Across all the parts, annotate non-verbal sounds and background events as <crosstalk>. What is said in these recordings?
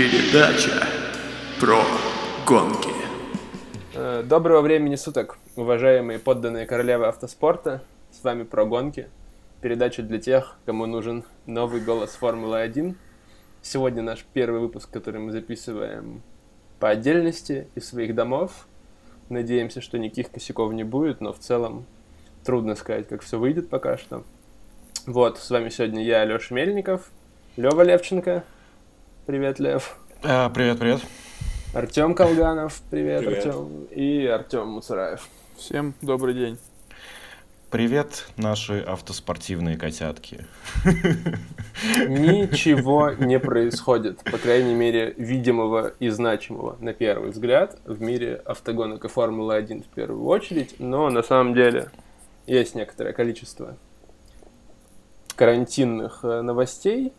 Передача про гонки. Э, Доброго времени суток, уважаемые подданные королевы автоспорта. С вами про гонки. Передача для тех, кому нужен новый голос Формулы-1. Сегодня наш первый выпуск, который мы записываем по отдельности из своих домов. Надеемся, что никаких косяков не будет, но в целом трудно сказать, как все выйдет пока что. Вот, с вами сегодня я, Леша Мельников, Лева Левченко. Привет, Лев. А, привет, привет. Артем Колганов, привет, Привет. Артем. И Артем Муцараев. Всем добрый день. Привет, наши автоспортивные котятки. Ничего <laughs> не происходит, по крайней мере, видимого и значимого на первый взгляд в мире автогонок и Формулы-1 в первую очередь, но на самом деле есть некоторое количество карантинных э, новостей,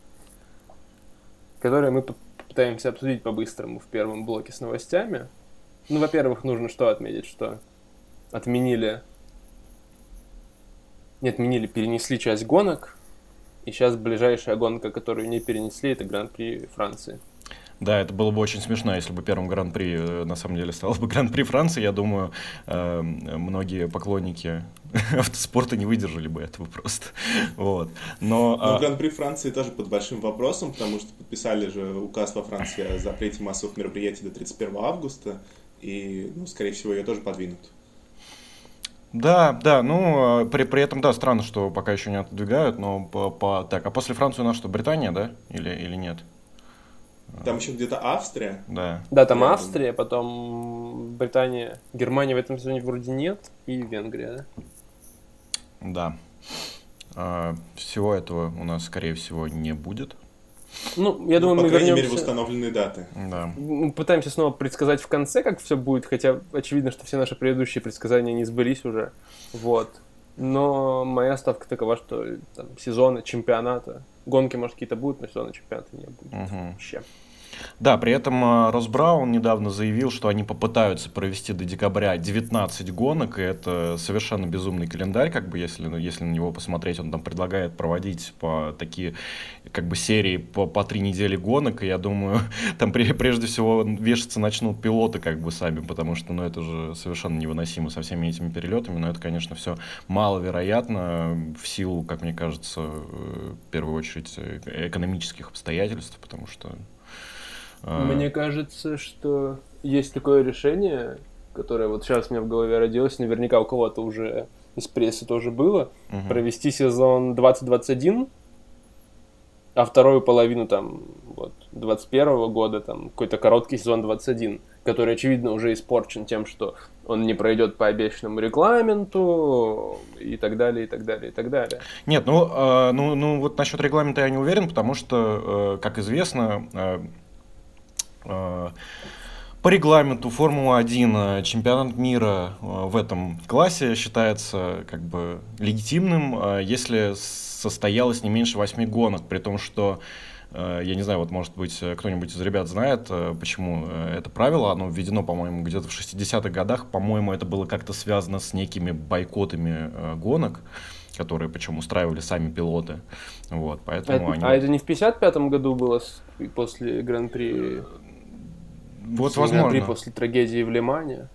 которые мы попытаемся обсудить по-быстрому в первом блоке с новостями. Ну, во-первых, нужно что отметить, что отменили... Не отменили, перенесли часть гонок, и сейчас ближайшая гонка, которую не перенесли, это Гран-при Франции. Да, это было бы очень смешно, если бы первым гран-при э, на самом деле стало бы <laughs> гран-при Франции. Я думаю, э, многие поклонники <laughs> автоспорта не выдержали бы этого просто. <laughs> Вот. Но, Но а, Гран-при Франции тоже под большим вопросом, потому что подписали же указ во Франции о запрете массовых мероприятий до 31 августа, и, ну, скорее всего, ее тоже подвинут. Да, да, ну, э, при, при этом, да, странно, что пока еще не отодвигают, но по, по- так, а после Франции у нас что, Британия, да, или, или нет? Там еще где-то Австрия. Да. Да, там Я Австрия, потом Британия, Германия в этом сезоне вроде нет, и Венгрия, да? Да. А, всего этого у нас, скорее всего, не будет. Ну, я Ну, думаю, по мы крайней мере, в вернемся... установленные даты. Да. Мы пытаемся снова предсказать в конце, как все будет, хотя очевидно, что все наши предыдущие предсказания не сбылись уже. Вот. Но моя ставка такова, что там, сезона, чемпионата, гонки, может, какие-то будут, но сезона чемпионата не будет. Мгм. Вообще. Да, при этом э, Росбраун недавно заявил, что они попытаются провести до декабря 19 гонок, и это совершенно безумный календарь, как бы, если, ну, если на него посмотреть, он там предлагает проводить по такие, как бы, серии по, по три недели гонок, и я думаю, <laughs> там прежде всего вешаться начнут пилоты, как бы, сами, потому что, ну, это же совершенно невыносимо со всеми этими перелетами, но это, конечно, все маловероятно в силу, как мне кажется, э, в первую очередь, э, экономических обстоятельств, потому что Мне кажется, что есть такое решение, которое вот сейчас у меня в голове родилось, наверняка у кого-то уже из прессы тоже было, Мгм. провести сезон 2021, а вторую половину там вот 21 года там какой-то короткий сезон 21, который очевидно уже испорчен тем, что он не пройдет по обещанному регламенту и так далее, и так далее, и так далее. Нет, ну, э, ну, ну вот насчет регламента я не уверен, потому что, э, как известно, э, по регламенту Формула-1 э, чемпионат мира э, в этом классе считается как бы легитимным, э, если состоялось не меньше восьми гонок, при том, что э, я не знаю, вот может быть э, кто-нибудь из ребят знает, э, почему э, это правило, оно введено, по-моему, где-то в 60-х годах, по-моему, это было как-то связано с некими бойкотами э, гонок, которые причем устраивали сами пилоты, вот, А поэтому это, они... а это не в 55-м году было после Гран-при? Вот, возможно. после трагедии в Лимане?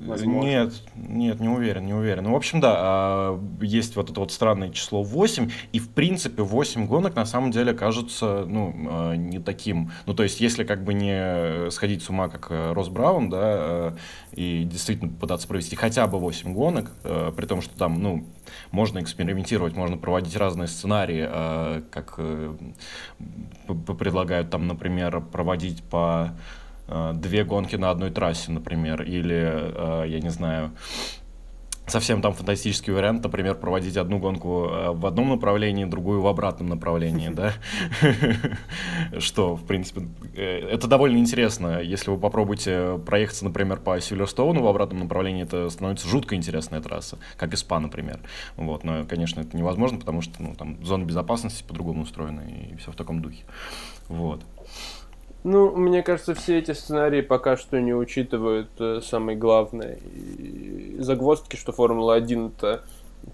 Возможно. Нет, нет, не уверен, не уверен. Ну, в общем, да, а, есть вот это вот странное число 8, и, в принципе, 8 гонок на самом деле кажутся, ну, а, не таким. Ну, то есть, если как бы не сходить с ума, как э, Росс Браун, да, э, и действительно пытаться провести хотя бы 8 гонок, э, при том, что там, ну, можно экспериментировать, можно проводить разные сценарии, как предлагают там, например, проводить по две гонки на одной трассе, например, или, э, я не знаю, совсем там фантастический вариант, например, проводить одну гонку э, в одном направлении, другую в обратном направлении, да, <laughs> что, в принципе, э, это довольно интересно. Если вы попробуете проехаться, например, по Сильверстоуну в обратном направлении, это становится жутко интересная трасса, как и СПА, например. Вот, но, конечно, это невозможно, потому что, ну, там зона безопасности по-другому устроена и все в таком духе. Вот. Ну, мне кажется, все эти сценарии пока что не учитывают э, самое главное и загвоздки, что Формула-1 это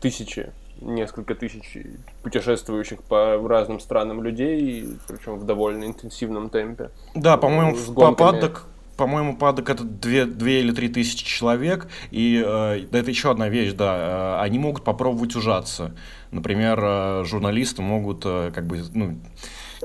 тысячи несколько тысяч путешествующих по разным странам людей, причем в довольно интенсивном темпе. Да, по-моему, в падок по-моему, падок это 2, 2 или 3 тысячи человек, и э, это еще одна вещь, да, э, они могут попробовать ужаться. Например, э, журналисты могут э, как бы, ну,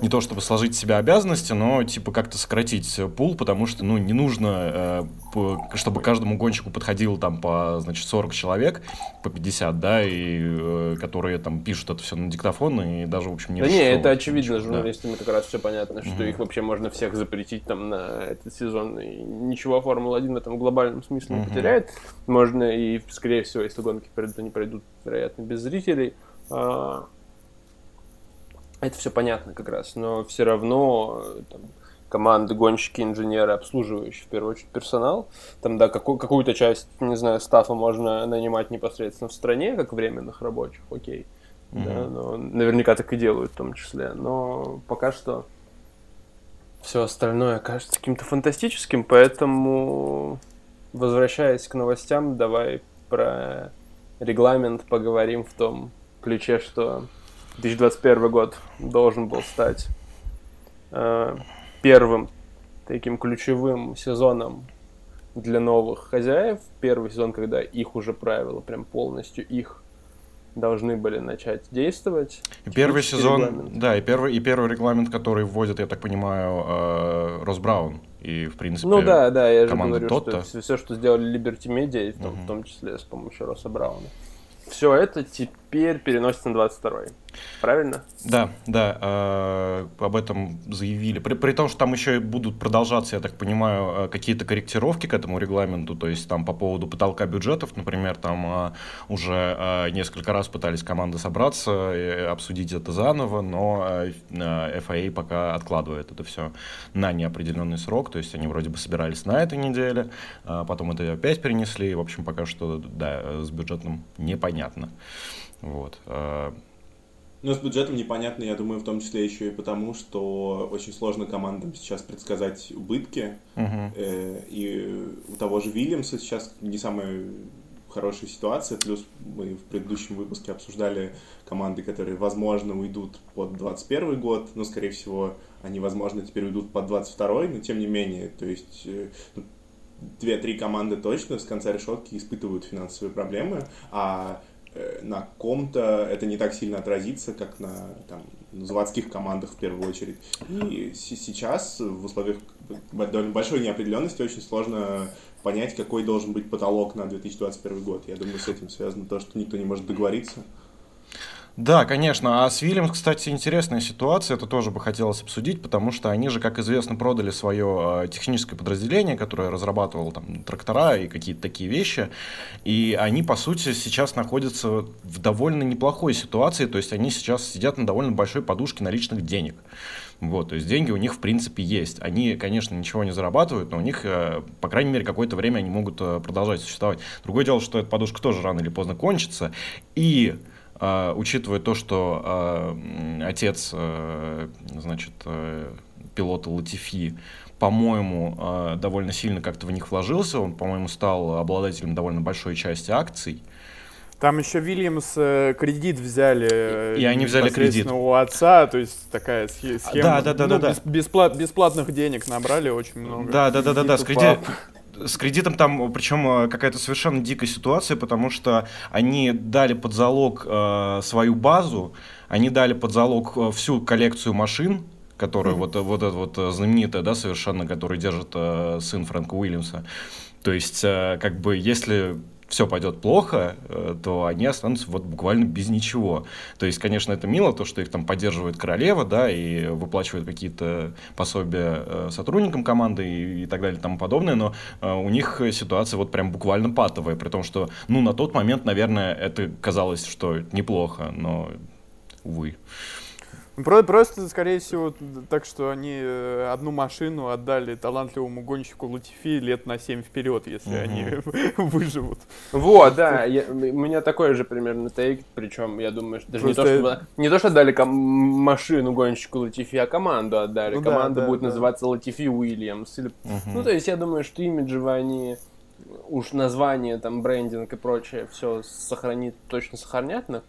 не то чтобы сложить в себя обязанности, но типа как-то сократить пул, потому что, ну, не нужно, э, чтобы каждому гонщику подходило там по, значит, 40 человек, по 50, да, и э, которые там пишут это все на диктофон и даже, в общем, не Да не, это очевидно, ничего, журналистами да. как раз все понятно, что mm-hmm. их вообще можно всех запретить там на этот сезон, и ничего Формула-1 в этом глобальном смысле mm-hmm. не потеряет. Можно и, скорее всего, если гонки пройдут, они пройдут, вероятно, без зрителей. А, это все понятно как раз, но все равно э, там, команды, гонщики, инженеры, обслуживающие в первую очередь персонал. Там, да, какую- какую-то часть, не знаю, стафа можно нанимать непосредственно в стране, как временных рабочих, окей. Mm-hmm. Да, но наверняка так и делают в том числе. Но пока что все остальное кажется каким-то фантастическим, поэтому, возвращаясь к новостям, давай про регламент поговорим в том ключе, что 2021 год должен был стать э, первым таким ключевым сезоном для новых хозяев. Первый сезон, когда их уже правила, прям полностью их должны были начать действовать. И первый сезон, регламент. да, и первый, и первый регламент, который вводит, я так понимаю, э, Рос Браун. И, в принципе, Ну да, да, я же говорю, что все, что сделали Liberty Media, в том, угу. в том числе с помощью Роса Брауна все это теперь переносится на 22-й. Правильно? Да, да, э, об этом заявили. При, при том, что там еще будут продолжаться, я так понимаю, э, какие-то корректировки к этому регламенту, то есть там по поводу потолка бюджетов, например, там э, уже э, несколько раз пытались команды собраться и обсудить это заново, но э, FIA пока откладывает это все на неопределенный срок, то есть они вроде бы собирались на этой неделе, э, потом это опять перенесли, в общем, пока что, да, с бюджетом непонятно. Вот. Э, ну, с бюджетом непонятно, я думаю, в том числе еще и потому, что очень сложно командам сейчас предсказать убытки. Uh-huh. И у того же Вильямса сейчас не самая хорошая ситуация. Плюс мы в предыдущем выпуске обсуждали команды, которые, возможно, уйдут под 21 год, но, скорее всего, они, возможно, теперь уйдут под 22 но тем не менее, то есть э, ну, две-три команды точно с конца решетки испытывают финансовые проблемы, а на ком-то это не так сильно отразится, как на там, заводских командах в первую очередь. И сейчас в условиях довольно большой неопределенности очень сложно понять, какой должен быть потолок на 2021 год. Я думаю, с этим связано то, что никто не может договориться. Да, конечно. А с Вильямс, кстати, интересная ситуация. Это тоже бы хотелось обсудить, потому что они же, как известно, продали свое э, техническое подразделение, которое разрабатывало там трактора и какие-то такие вещи. И они, по сути, сейчас находятся в довольно неплохой ситуации. То есть они сейчас сидят на довольно большой подушке наличных денег. Вот, то есть деньги у них, в принципе, есть. Они, конечно, ничего не зарабатывают, но у них, э, по крайней мере, какое-то время они могут э, продолжать существовать. Другое дело, что эта подушка тоже рано или поздно кончится. И Uh, учитывая то, что uh, отец, uh, значит, пилота Латифи, по-моему, довольно сильно как-то в них вложился, он, по-моему, стал обладателем довольно большой части акций. Там еще Вильямс э, кредит взяли. И, и они взяли кредит. у отца, то есть такая схема. Да, да, да, ну, да, да. Бесплат, бесплатных денег набрали очень много. Да, да, да, да, да. С, креди с кредитом там, причем э, какая-то совершенно дикая ситуация, потому что они дали под залог э, свою базу, они дали под залог э, всю коллекцию машин, которую вот, вот эта вот э, знаменитая, да, совершенно, которую держит э, сын Фрэнка Уильямса. То есть, э, как бы, если все пойдет плохо, э, то они останутся вот буквально без ничего. То есть, конечно, это мило, то, что их там поддерживает королева, да, и выплачивают какие-то пособия э, сотрудникам команды и, и так далее и тому подобное, но э, у них ситуация вот прям буквально патовая, при том, что, ну, на тот момент, наверное, это казалось, что неплохо, но, увы. Просто, скорее всего, так что они э, одну машину отдали талантливому гонщику Латифи лет на 7 вперед, если угу. они <laughs> выживут. Вот, да. Я, у меня такой же примерно тейк, причем я думаю, что даже не то, что, не то, что отдали машину гонщику Латифи, а команду отдали. Ну, Команда да, будет да, называться Латифи Уильямс. Или... Угу. Ну, то есть я думаю, что имиджево они уж название, там, брендинг и прочее все сохранит, точно сохранят, и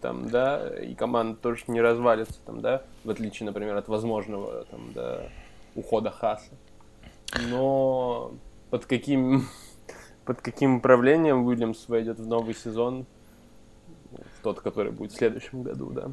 там, да, и команда тоже не развалится, там, да, в отличие, например, от возможного, там, да, ухода Хаса. Но под каким, <laughs> под каким управлением Уильямс войдет в новый сезон, в тот, который будет в следующем году, да.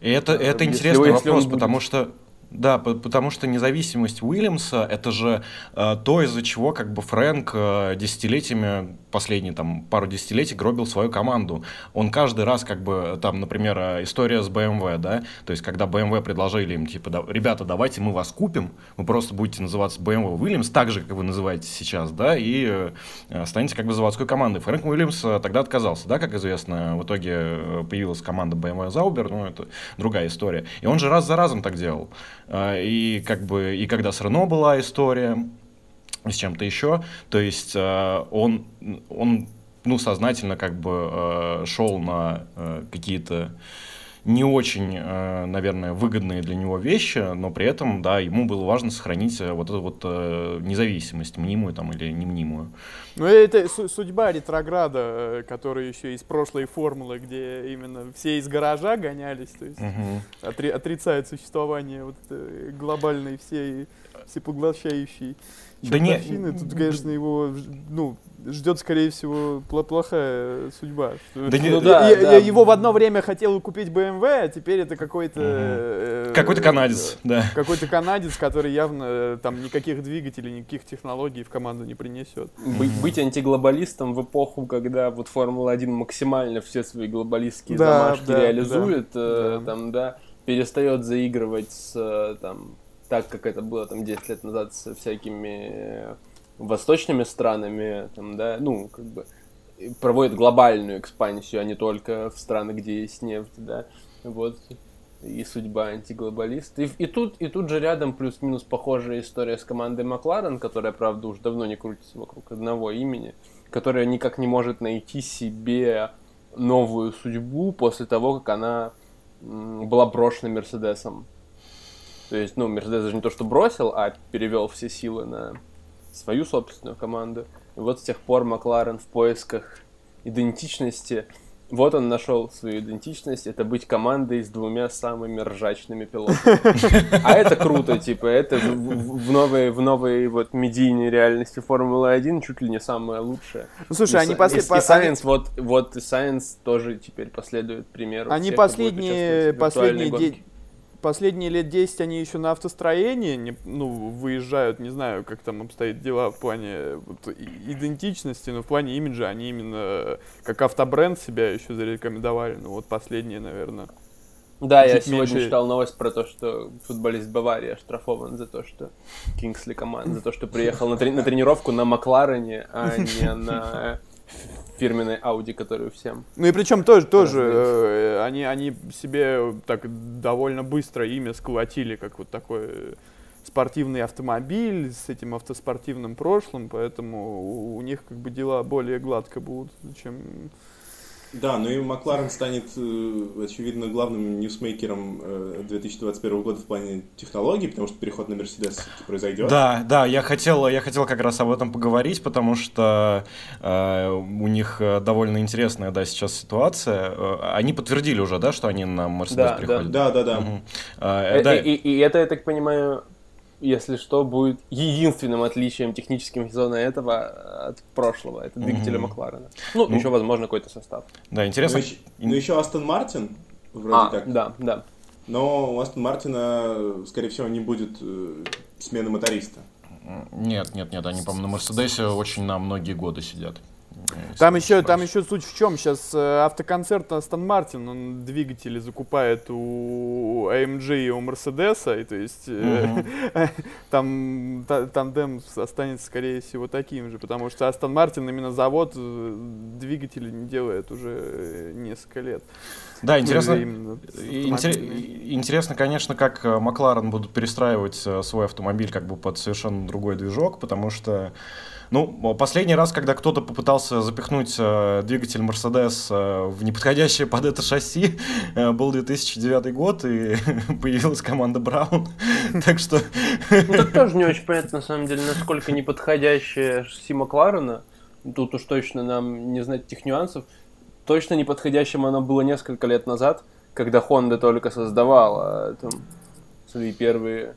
И это, это интересный если вопрос, он потому что да, по- потому что независимость Уильямса это же э, то, из-за чего как бы Фрэнк э, десятилетиями, последние там пару десятилетий гробил свою команду. Он каждый раз как бы там, например, э, история с BMW, да, то есть когда BMW предложили им типа, да, ребята, давайте мы вас купим, вы просто будете называться BMW Уильямс, так же, как вы называетесь сейчас, да, и э, станете как бы заводской командой. Фрэнк Уильямс э, тогда отказался, да, как известно, в итоге э, появилась команда BMW Zauber, ну это другая история. И он же раз за разом так делал. А, И как бы, и когда с Рено была история, с чем-то еще, то есть э, он, он, ну, сознательно как бы э, шел на э, какие-то не очень, э, наверное, выгодные для него вещи, но при этом, да, ему было важно сохранить э, вот эту вот э, независимость, мнимую там или не мнимую. Ну, это су- судьба ретрограда, который еще из прошлой формулы, где именно все из гаража гонялись, то есть Мгм. отри- отрицает существование вот глобальной всей всепоглощающей Да не-. Тут, конечно, его ну, ждет, скорее всего, плохая судьба. Что- Да не- Ну да, и- да. Его в одно время хотел купить BMW, а теперь это какой-то... э, Какой-то канадец, да. Какой-то канадец, который явно э, там никаких двигателей, никаких технологий в команду не принесет. Быть, быть антиглобалистом в эпоху, когда вот Формула-1 максимально все свои глобалистские Да, замашки да, реализует, э, да. там, да, перестает заигрывать с, э, там, так, как это было там 10 лет назад со всякими э, восточными странами, там, да, ну, как бы, проводит глобальную экспансию, а не только в страны, где есть нефть, да, вот, и судьба антиглобалиста. И, и тут, и тут же рядом плюс-минус похожая история с командой Макларен, которая, правда, уж давно не крутится вокруг одного имени, которая никак не может найти себе новую судьбу после того, как она была брошена Мерседесом. То есть, ну, Мерседес даже не то, что бросил, а перевел все силы на свою собственную команду. И вот с тех пор Макларен в поисках идентичности. Вот он нашел свою идентичность. Это быть командой с двумя самыми ржачными пилотами. А это круто, типа, это в, в- в новой, в новой вот медийной реальности Формулы-1 чуть ли не самое лучшее. Ну, слушай, и, они Са- после- и, и Science, вот, вот и Science тоже теперь последует примеру. Они последние, последние, де- последние лет 10 они еще на автостроении не- ну, выезжают, не знаю, как там обстоят дела в плане вот, идентичности, но в плане имиджа они именно э, как автобренд себя еще зарекомендовали. Ну вот последние, наверное. Да, я сегодня меньше- читал новость про то, что футболист Баварии оштрафован за то, что Кингсли команд, за то, что приехал на, трени- на тренировку на Макларене, а не на фирменной Ауди, которую всем. Ну и причем тоже, тоже э, они, они себе так довольно быстро имя сколотили, как вот такой э, спортивный автомобиль с этим автоспортивным прошлым, поэтому у, у них как бы дела более гладко будут, чем... Да, ну и Макларен станет, э, очевидно, главным ньюсмейкером э, 2021 года в плане технологий, потому что переход на Мерседес произойдет. Да, да, я хотел, я хотел как раз об этом поговорить, потому что э, у них э, довольно интересная, да, сейчас ситуация. Э, они подтвердили уже, да, что они на Мерседес Да, да. приходят? Да, да, да. Мгм. А, Э, э, да. И, и это, я так понимаю, если что, будет единственным отличием техническим сезона этого от прошлого. Это двигатели Мгм. Макларена. Ну, Ну, еще, возможно, какой-то состав. Да, Ну, интересно. ну, еще Астон Мартин, вроде А, как. да, да. Но у Астон Мартина, скорее всего, не будет э, смены моториста. Нет, нет, нет, они, по-моему, на Мерседесе очень на многие годы сидят. Э, Там еще, там еще суть в чем? Сейчас автоконцерт Астон Мартин, он двигатели закупает у AMG и у Мерседеса, и то есть э, <laughs> там та- тандем останется, скорее всего, таким же, потому что Астон Мартин именно завод э, двигателей не делает уже э, несколько лет. Да, интересно. именно И интере- автомобильные. и- Интересно, конечно, как э, Макларен будут перестраивать э, свой автомобиль как бы под совершенно другой движок, потому что, ну, последний раз, когда кто-то попытался запихнуть э, двигатель Mercedes э, в неподходящее под это шасси, э, был 2009 год, и <laughs> появилась команда Браун. <laughs> Так что, Ну, тут тоже не очень понятно, на самом деле, насколько неподходящая шасси Макларена. Тут уж точно нам не знать этих нюансов. точно неподходящим оно было несколько лет назад, когда Honda только создавала там, свои первые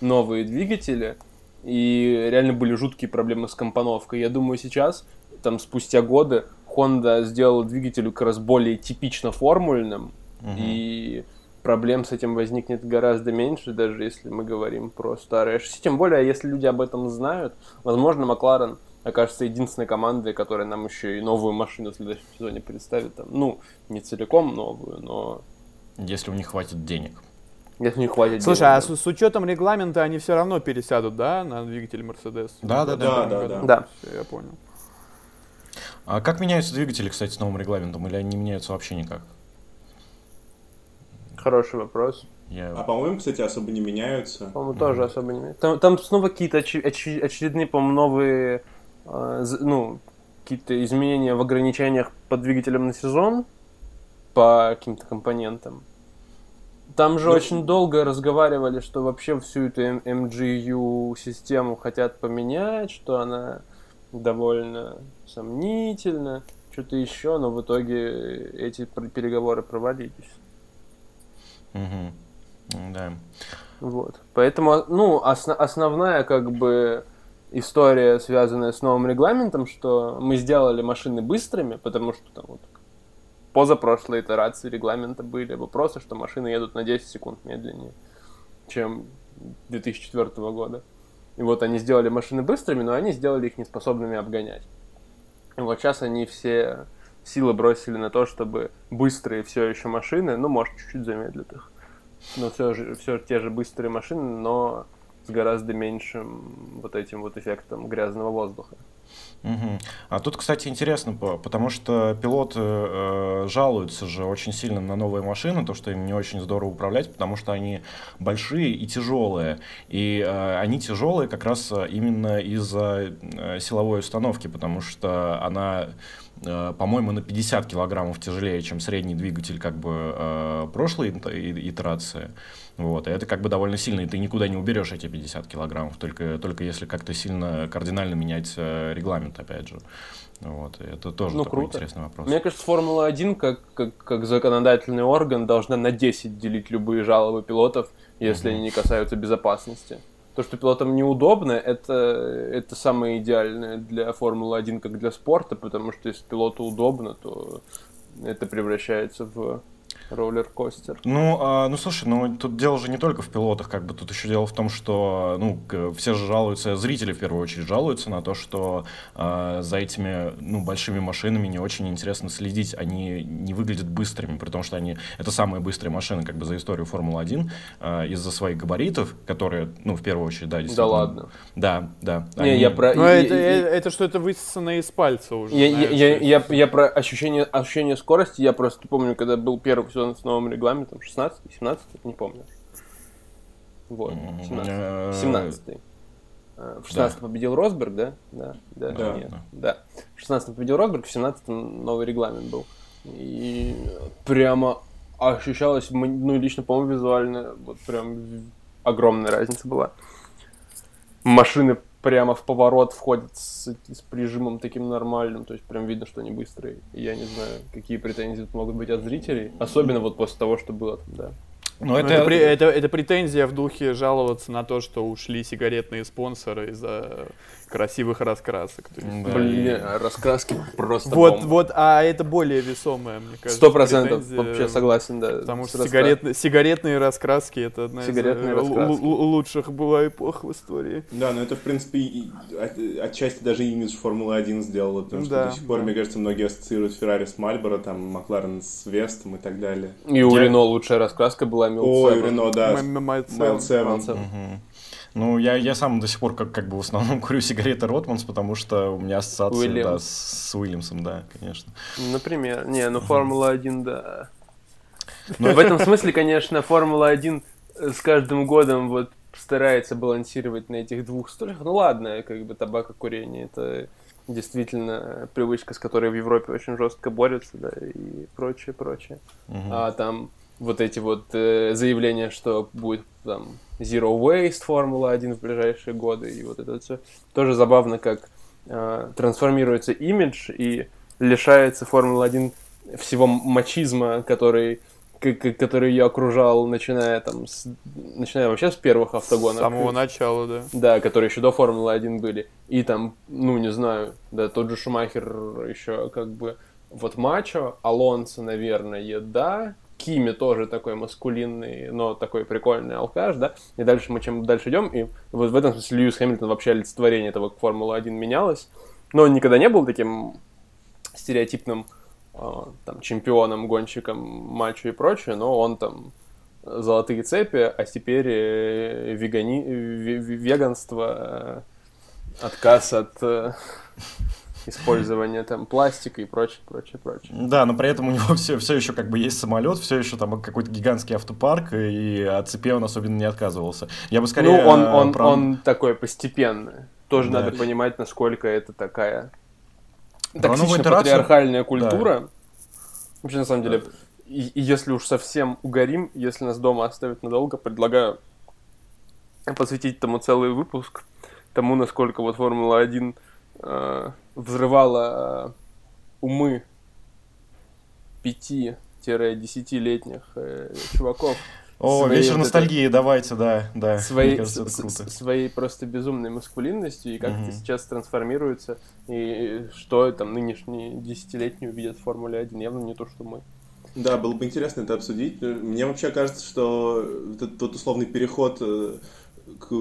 новые двигатели, и реально были жуткие проблемы с компоновкой. Я думаю, сейчас, там, спустя годы, Honda сделала двигатель как раз более типично формульным, угу. и проблем с этим возникнет гораздо меньше, даже если мы говорим про старые шасси. Тем более, если люди об этом знают, возможно, Макларен окажется единственной командой, которая нам еще и новую машину в следующем сезоне представит. Там, ну, не целиком новую, но... Если у них хватит денег. Если не хватит Слушай, денег, а с, с учетом регламента они все равно пересядут, да, на двигатель Mercedes? Да, да, да. Да, да, да. да. Все, я понял. А как меняются двигатели, кстати, с новым регламентом? Или они не меняются вообще никак? Хороший вопрос. Я... А по-моему, кстати, особо не меняются. По-моему, mm-hmm. тоже особо не меняются. Там, там снова какие-то оч- оч- очередные, по-моему, новые э, ну, какие-то изменения в ограничениях по двигателям на сезон, по каким-то компонентам. Там же ну, очень долго разговаривали, что вообще всю эту MGU-систему хотят поменять, что она довольно сомнительна, что-то еще, но в итоге эти переговоры провалились. Угу. Да. Вот. Поэтому, ну, осно- основная, как бы, история, связанная с новым регламентом, что мы сделали машины быстрыми, потому что там вот позапрошлой итерации регламента были вопросы, что машины едут на 10 секунд медленнее, чем 2004 года. И вот они сделали машины быстрыми, но они сделали их неспособными обгонять. И вот сейчас они все силы бросили на то, чтобы быстрые все еще машины, ну, может, чуть-чуть замедлят их. Но все же, все те же быстрые машины, но с гораздо меньшим вот этим вот эффектом грязного воздуха. Угу. А тут, кстати, интересно, потому что пилоты э, жалуются же очень сильно на новые машины, то, что им не очень здорово управлять, потому что они большие и тяжелые. И э, они тяжелые как раз именно из-за э, силовой установки, потому что она Э, по-моему, на 50 килограммов тяжелее, чем средний двигатель как бы э, прошлой итерации. Вот, и это как бы довольно сильно, и ты никуда не уберешь эти 50 килограммов, только, только если как-то сильно кардинально менять э, регламент, опять же. Вот, это тоже ну, такой круто. интересный вопрос. Мне кажется, Формула-1 как, как, как законодательный орган должна на 10 делить любые жалобы пилотов, если mm-hmm. они не касаются безопасности то, что пилотам неудобно, это, это самое идеальное для Формулы-1, как для спорта, потому что если пилоту удобно, то это превращается в роллер-костер. Ну, а, ну слушай, ну тут дело же не только в пилотах, как бы тут еще дело в том, что ну все же жалуются, зрители в первую очередь жалуются на то, что а, за этими ну большими машинами не очень интересно следить, они не выглядят быстрыми, при том, что они это самые быстрые машины как бы за историю Формулы-1 а, из-за своих габаритов, которые ну в первую очередь да действительно. Да ладно. Да, да. Не, они... я про. Ну это, я, это что это высосано из пальца уже. Я, знаешь, я, я, я, я про ощущение ощущение скорости, я просто помню, когда был первый сезон с новым регламентом, 16 17 не помню. Вот, 17 17 В 16 победил Росберг, да? Да, да, да. Нет, да. В 16 победил Росберг, в 17 новый регламент был. И прямо ощущалось, ну, лично, по-моему, визуально, вот прям огромная разница была. Машины прямо в поворот входят с, с прижимом таким нормальным, то есть прям видно, что они быстрые. Я не знаю, какие претензии могут быть от зрителей, особенно вот после того, что было там, да. Ну, это... Это, это, это претензия в духе жаловаться на то, что ушли сигаретные спонсоры из-за красивых раскрасок. То есть, да. Блин, раскраски просто Вот, бомба. вот, а это более весомая, мне кажется. Сто процентов, вообще согласен, да. Потому что сигаретные, сигаретные раскраски это одна сигаретные из раскраски. лучших была эпох в истории. Да, но это, в принципе, и, от, отчасти даже имидж Формулы-1 сделала, потому что да, до сих пор, да. мне кажется, многие ассоциируют Феррари с Мальборо, там, Макларен с Вестом и так далее. И у Рено лучшая раскраска была Милд Ой, у Рено, да. Майл 7. Ну, я, я сам до сих пор как, как бы в основном <laughs> курю сигареты Ротманс, потому что у меня ассоциация да, с Уильямсом, да, конечно. Например. Не, ну Формула-1, да. Но... Ну, в этом смысле, конечно, Формула-1 э, с каждым годом вот старается балансировать на этих двух стульях. Ну ладно, как бы табакокурение это действительно привычка, с которой в Европе очень жестко борются, да, и прочее, прочее. Угу. А там вот эти вот э, заявления, что будет там Zero Waste Формула-1 в ближайшие годы, и вот это все. Тоже забавно, как э, трансформируется имидж и лишается Формула-1 всего мачизма, который который ее окружал, начиная там, с, начиная вообще с первых автогонов. С самого начала, да. Да, которые еще до Формулы-1 были. И там, ну, не знаю, да, тот же Шумахер еще как бы... Вот Мачо, Алонсо, наверное, да, Кими тоже такой маскулинный, но такой прикольный алкаш, да, и дальше мы чем дальше идем, и вот в этом смысле Льюис Хэмилтон вообще олицетворение этого Формулы-1 менялось, но он никогда не был таким стереотипным а, там, чемпионом, гонщиком, матчу и прочее, но он там золотые цепи, а теперь э, вегани... веганство, э, отказ от э, использования там пластика и прочее, прочее, прочее. Да, но при этом у него все, все еще как бы есть самолет, все еще там какой-то гигантский автопарк, и от цепи он особенно не отказывался. Я бы скорее... Ну, он, он, про... он такой постепенный. Тоже да. надо понимать, насколько это такая токсично патриархальная культура. Да. Вообще, на самом деле, и, и если уж совсем угорим, если нас дома оставят надолго, предлагаю посвятить этому целый выпуск, тому, насколько вот Формула-1 э, взрывала э, умы 5-10-летних э, чуваков о, своей вечер вот ностальгии, этой... давайте, да, да. Своей, кажется, это круто. своей просто безумной маскулинностью и как угу. это сейчас трансформируется, и что там нынешние десятилетние увидят в Формуле 1, явно не то, что мы. Да, было бы интересно это обсудить. Мне вообще кажется, что тот, тот условный переход э, к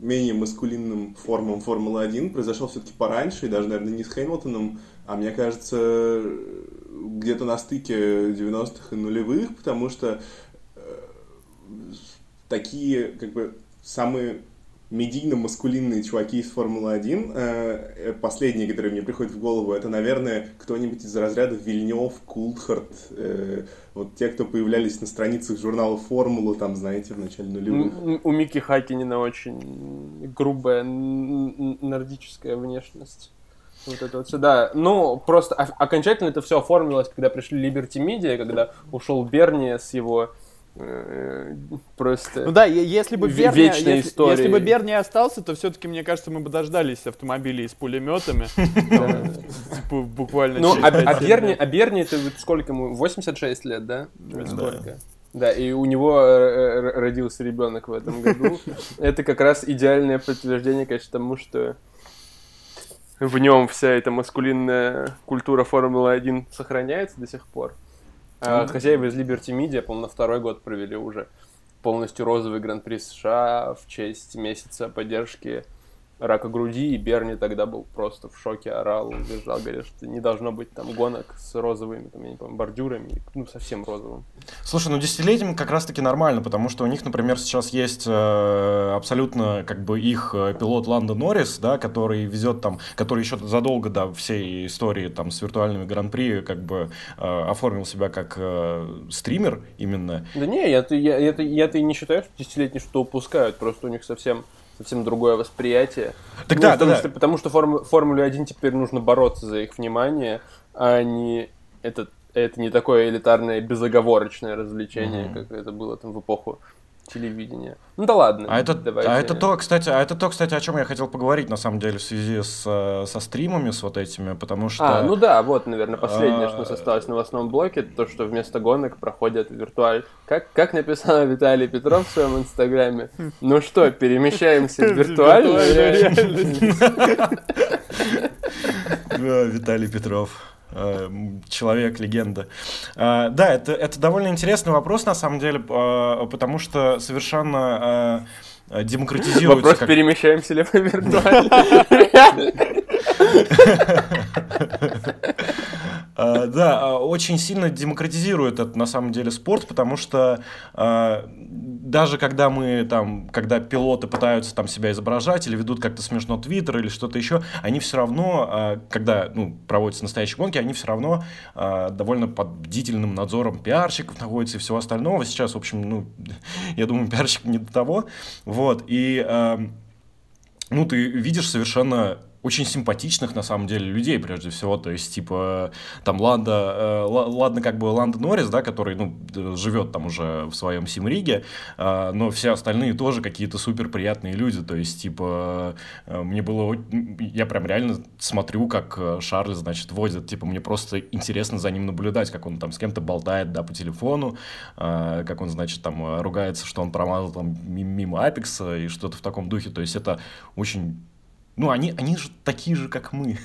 менее маскулинным формам Формулы-1 произошел все-таки пораньше, и даже, наверное, не с Хэмилтоном, а мне кажется, где-то на стыке 90-х и нулевых, потому что такие, как бы, самые медийно-маскулинные чуваки из Формулы-1, э, э, последние, которые мне приходят в голову, это, наверное, кто-нибудь из разряда Вильнев, Култхарт, э, вот те, кто появлялись на страницах журнала Формула, там, знаете, в начале нулевых. У Мики Хакинина очень грубая нордическая внешность. Вот это вот все, да. Ну, просто окончательно это все оформилось, когда пришли Liberty Media, когда ушел Берни с его просто ну да если бы Берни, если, если бы Берни остался то все-таки мне кажется мы бы дождались автомобилей с пулеметами <laughs> типа, буквально ну а, а Берни а Берни это сколько ему 86 лет да? Сколько? Да, и у него э, родился ребенок в этом году. <laughs> Это как раз идеальное подтверждение, конечно, тому, что в нем вся эта маскулинная культура Формулы-1 сохраняется до сих пор. А, хозяева из Liberty Media, по-моему, на второй год провели уже полностью розовый гран-при США в честь месяца поддержки рака груди, и Берни тогда был просто в шоке, орал, визжал, говорит, что не должно быть там гонок с розовыми, там, я не помню, бордюрами, ну, совсем розовым. Слушай, ну, десятилетием как раз-таки нормально, потому что у них, например, сейчас есть э, абсолютно, как бы, их э, пилот Ланда Норрис, да, который везет там, который еще задолго до всей истории там с виртуальными гран-при, как бы, э, оформил себя как э, стример именно. Да не, я-то, я, я-то, я-то и не считаю, что десятилетние что упускают, просто у них совсем совсем другое восприятие. Так ну, да, потому, да, что, потому что форму, Формуле 1 теперь нужно бороться за их внимание, а не это, это не такое элитарное безоговорочное развлечение, mm-hmm. как это было там в эпоху телевидения. Ну да ладно. А это, давайте. а это то, кстати, а это то, кстати, о чем я хотел поговорить на самом деле в связи с э, со стримами с вот этими, потому что. А, ну да, вот, наверное, последнее, а... что нас осталось в новостном блоке, то, что вместо гонок проходят виртуаль. Как как написал <laughs> Виталий Петров в своем инстаграме. Ну что, перемещаемся в виртуальную реальность. <laughs> Виталий Петров. Э, человек, легенда. Э, да, это, это довольно интересный вопрос, на самом деле, э, потому что совершенно демократизируется... Вопрос, как... перемещаемся ли мы <laughs> виртуально. <laughs> <laughs> Да, очень сильно демократизирует это на самом деле спорт, потому что даже когда мы там, когда пилоты пытаются там себя изображать или ведут как-то смешно твиттер или что-то еще, они все равно, когда ну, проводятся настоящие гонки, они все равно довольно под бдительным надзором пиарщиков находятся и всего остального. Сейчас, в общем, ну, <laughs> я думаю, пиарщик не до того. Вот, и ну, ты видишь совершенно очень симпатичных, на самом деле, людей, прежде всего. То есть, типа, там, Ланда, э, ладно, как бы Ланда Норрис, да, который, ну, живет там уже в своем Симриге, э, но все остальные тоже какие-то супер приятные люди. То есть, типа, э, мне было... Я прям реально смотрю, как э, Шарль, значит, возит. Типа, мне просто интересно за ним наблюдать, как он там с кем-то болтает, да, по телефону, э, как он, значит, там ругается, что он промазал там мимо Апекса и что-то в таком духе. То есть, это очень ну, они, они же такие же, как мы.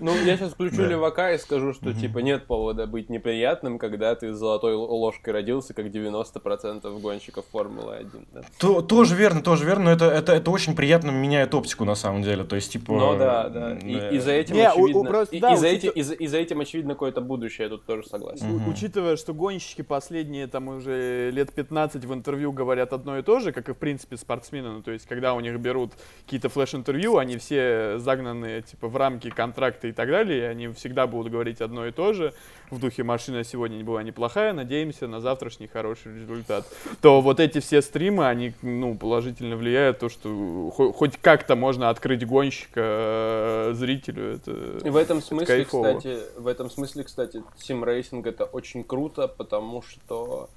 Ну, я сейчас включу да. левака и скажу, что, угу. типа, нет повода быть неприятным, когда ты с золотой ложкой родился, как 90% гонщиков Формулы-1. Да? То, тоже верно, тоже верно, но это, это, это очень приятно меняет оптику, на самом деле, то есть, типа... Ну, да, да, и, и за этим Не, очевидно... У, у, просто, и, да, и, за эти, и, за, и за этим очевидно какое-то будущее, я тут тоже согласен. Угу. Учитывая, что гонщики последние, там, уже лет 15 в интервью говорят одно и то же, как и, в принципе, спортсмены, ну, то есть, когда у них берут какие-то флеш-интервью, они все загнаны типа в рамки контракта и так далее, и они всегда будут говорить одно и то же, в духе машина сегодня не была неплохая, надеемся на завтрашний хороший результат, то вот эти все стримы, они ну, положительно влияют, то, что хоть как-то можно открыть гонщика э, зрителю. Это, в этом смысле, кстати, в этом смысле, кстати, симрейсинг это очень круто, потому что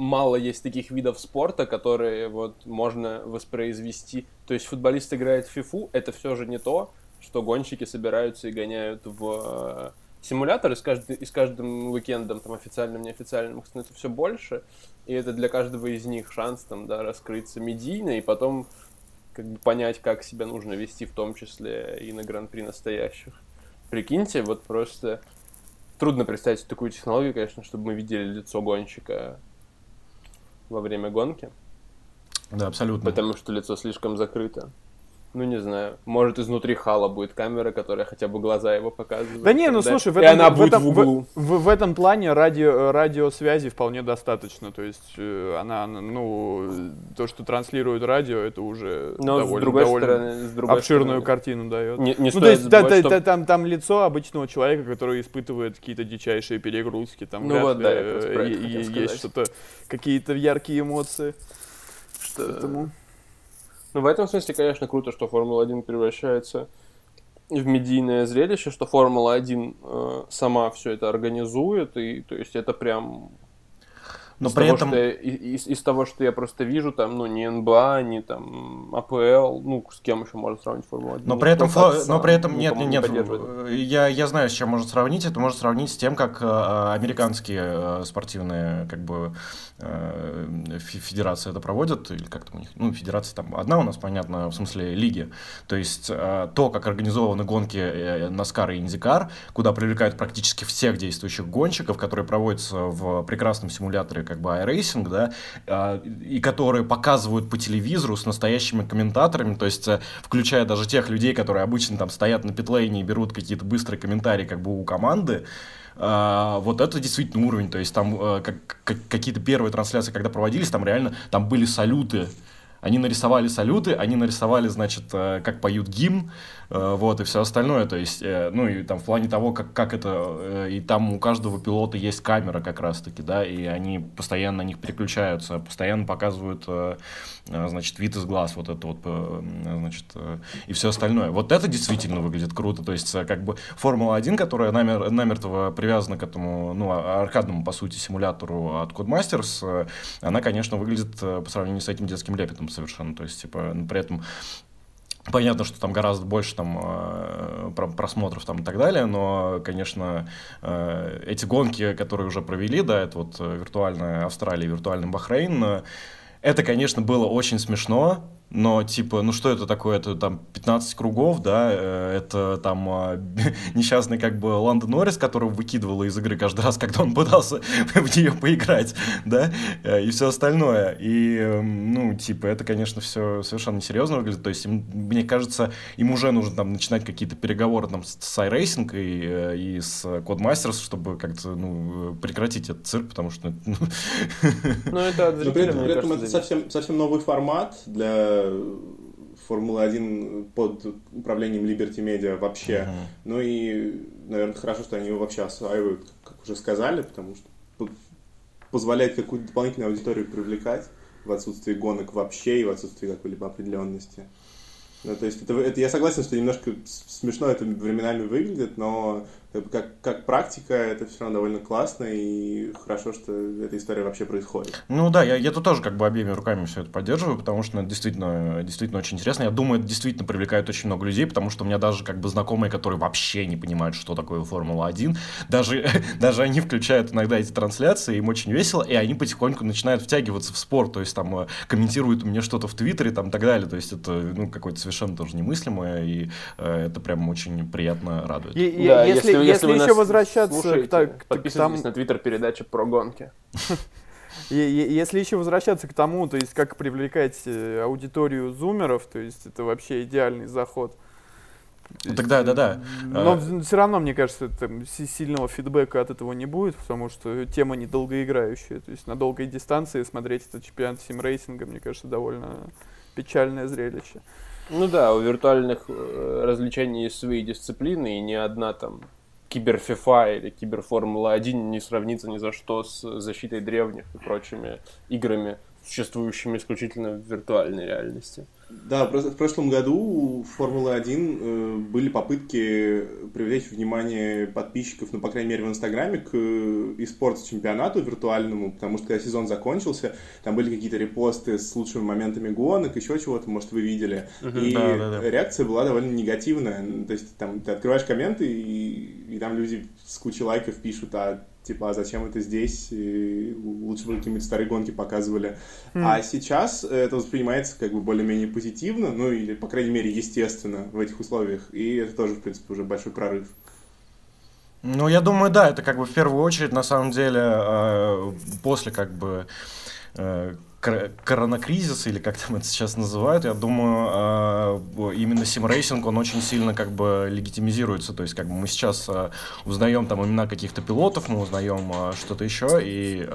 мало есть таких видов спорта, которые вот можно воспроизвести. То есть футболист играет в фифу, это все же не то, что гонщики собираются и гоняют в э, симулятор, и с, каждым, и с каждым уикендом, там, официальным, неофициальным, их становится все больше, и это для каждого из них шанс, там, да, раскрыться медийно, и потом как бы понять, как себя нужно вести, в том числе и на гран-при настоящих. Прикиньте, вот просто трудно представить такую технологию, конечно, чтобы мы видели лицо гонщика во время гонки. Да, абсолютно. Потому что лицо слишком закрыто. Ну, не знаю. Может, изнутри хала будет камера, которая хотя бы глаза его показывает. Да не, ну слушай, в этом, и она будет в, этом, в углу. В, в, в этом плане радио, радиосвязи вполне достаточно. То есть э, она, ну, то, что транслирует радио, это уже Но довольно, с другой довольно стороны, с другой обширную стороны, картину дает. Не, не ну, то есть забывать, да, что... там, там лицо обычного человека, который испытывает какие-то дичайшие перегрузки. Там ну вот, да, э, есть что-то, какие-то яркие эмоции. Что... Поэтому... Ну, в этом смысле, конечно, круто, что Формула-1 превращается в медийное зрелище, что Формула-1 э, сама все это организует, и то есть это прям но из при того, этом... Что я, из, из того, что я просто вижу, там, ну, не НБА, не там АПЛ, ну, с кем еще можно сравнить Формулу-1? Но при этом, фо... но при этом нет, нет, нет, я, я знаю, с чем можно сравнить. Это можно сравнить с тем, как э, американские э, спортивные, как бы, э, федерации это проводят, или как там у них, ну, федерация там одна у нас, понятно, в смысле лиги. То есть э, то, как организованы гонки э, Наскар и Индикар, куда привлекают практически всех действующих гонщиков, которые проводятся в прекрасном симуляторе как бы iRacing, да, а, и которые показывают по телевизору с настоящими комментаторами, то есть э, включая даже тех людей, которые обычно там стоят на питлейне и берут какие-то быстрые комментарии как бы у команды, Uh, вот это действительно уровень, то есть там uh, как, как, какие-то первые трансляции, когда проводились, там реально, там были салюты, они нарисовали салюты, они нарисовали, значит, uh, как поют гимн, Э, вот, и все остальное, то есть, э, ну, и там в плане того, как, как это, э, и там у каждого пилота есть камера как раз-таки, да, и они постоянно на них переключаются, постоянно показывают, значит, вид из глаз, вот это вот, значит, и все остальное. Вот это действительно выглядит круто, то есть, как бы Формула-1, которая намер, намертво привязана к этому, ну, а, аркадному, по сути, симулятору от Codemasters, она, конечно, выглядит по сравнению с этим детским лепетом совершенно, то есть, типа, при этом Понятно, что там гораздо больше там, э, просмотров там, и так далее, но, конечно, э, эти гонки, которые уже провели, да, это вот э, виртуальная Австралия, виртуальный Бахрейн, это, конечно, было очень смешно, но типа, ну что это такое, это там 15 кругов, да, э, это там а, <laughs> несчастный как бы Ландон Норрис, которого выкидывало из игры каждый раз, <laughs> когда он пытался <laughs> в нее поиграть, да, э, и все остальное. И, эм, ну, типа, это, конечно, все совершенно несерьезно выглядит, то есть, мне кажется, им уже нужно там начинать какие-то переговоры там с iRacing и, э, и с Codemasters, чтобы как-то, ну, прекратить этот цирк, потому что... Ну, ну это, при этом, это совсем, совсем новый формат для Формулы-1 под управлением Liberty Media вообще. Uh-huh. Ну и, наверное, хорошо, что они его вообще осваивают, как уже сказали, потому что позволяет какую-то дополнительную аудиторию привлекать в отсутствии гонок вообще и в отсутствии какой-либо определенности. Ну, то есть это, это я согласен, что немножко смешно это временами выглядит, но как, как практика это все равно довольно классно, и хорошо, что эта история вообще происходит. Ну да, я, я тут тоже как бы обеими руками все это поддерживаю, потому что это действительно, действительно очень интересно. Я думаю, это действительно привлекает очень много людей, потому что у меня даже как бы знакомые, которые вообще не понимают, что такое Формула-1, даже, <laughs> даже они включают иногда эти трансляции, им очень весело, и они потихоньку начинают втягиваться в спорт, то есть там э, комментируют мне что-то в Твиттере там и так далее, то есть это ну, какое-то совершенно тоже немыслимое, и э, это прям очень приятно радует. И, да, если, если, если еще возвращаться слушаете, к, так, подписывайтесь к, на твиттер передачи про гонки. <laughs> Если еще возвращаться к тому, то есть как привлекать э, аудиторию зумеров, то есть это вообще идеальный заход. Тогда, да, да. Но а... все равно, мне кажется, там, сильного фидбэка от этого не будет, потому что тема недолгоиграющая. То есть на долгой дистанции смотреть этот чемпионат симрейсинга, мне кажется, довольно печальное зрелище. Ну да, у виртуальных э, развлечений есть свои дисциплины, и ни одна там киберфифа или киберформула-1 не сравнится ни за что с защитой древних и прочими играми, существующими исключительно в виртуальной реальности. Да, в прошлом году у Формулы-1 э, были попытки привлечь внимание подписчиков, ну, по крайней мере, в Инстаграме, к eSports э, чемпионату виртуальному, потому что когда сезон закончился, там были какие-то репосты с лучшими моментами гонок, еще чего-то, может, вы видели. Uh-huh, и да, да, да. реакция была довольно негативная. То есть там ты открываешь комменты, и, и там люди с кучей лайков пишут, а типа, а зачем это здесь, и лучше бы какие-нибудь старые гонки показывали. Мм. А сейчас это воспринимается как бы более-менее позитивно, ну или, по крайней мере, естественно в этих условиях, и это тоже, в принципе, уже большой прорыв. Ну, я думаю, да, это как бы в первую очередь, на самом деле, э, после как бы э, коронакризис, или как там это сейчас называют, я думаю, а, именно симрейсинг, он очень сильно как бы легитимизируется, то есть как бы мы сейчас а, узнаем там имена каких-то пилотов, мы узнаем а, что-то еще, и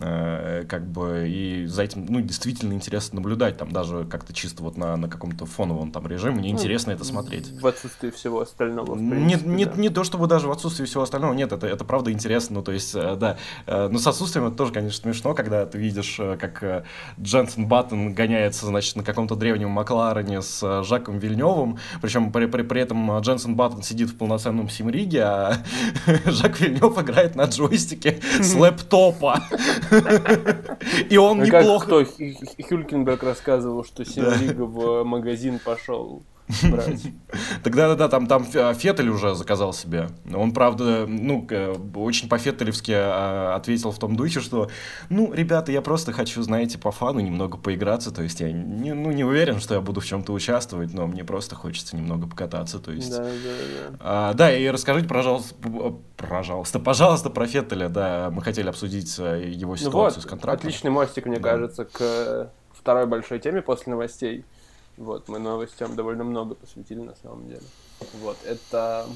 как бы, и за этим, ну, действительно интересно наблюдать, там, даже как-то чисто вот на, на каком-то фоновом там режиме, мне ну, интересно это смотреть. В отсутствии всего остального, в принципе, не, не, да. не то, чтобы даже в отсутствии всего остального, нет, это, это правда интересно, ну, то есть, э, да, э, но с отсутствием это тоже, конечно, смешно, когда ты видишь, как Дженсен Баттон гоняется, значит, на каком-то древнем Макларене с Жаком Вильневым, причем при, при, при этом Дженсен Баттон сидит в полноценном симриге, а <laughs> Жак Вильнев играет на джойстике с <laughs> лэптопа. И он ну, неплохо... Кто? Хюлькенберг рассказывал, что Синлига в магазин пошел брать. <laughs> Тогда, да, да, там, там Феттель уже заказал себе. Он, правда, ну, очень по-феттелевски а, ответил в том духе, что, ну, ребята, я просто хочу, знаете, по фану немного поиграться, то есть я не, ну, не уверен, что я буду в чем-то участвовать, но мне просто хочется немного покататься, то есть... Да, да, да. А, да, и расскажите, пожалуйста, пожалуйста, пожалуйста, про Феттеля, да, мы хотели обсудить э, его ситуацию ну вот, с контрактом. Отличный мостик, мне да. кажется, к второй большой теме после новостей. Вот, мы новостям довольно много посвятили на самом деле. Вот, это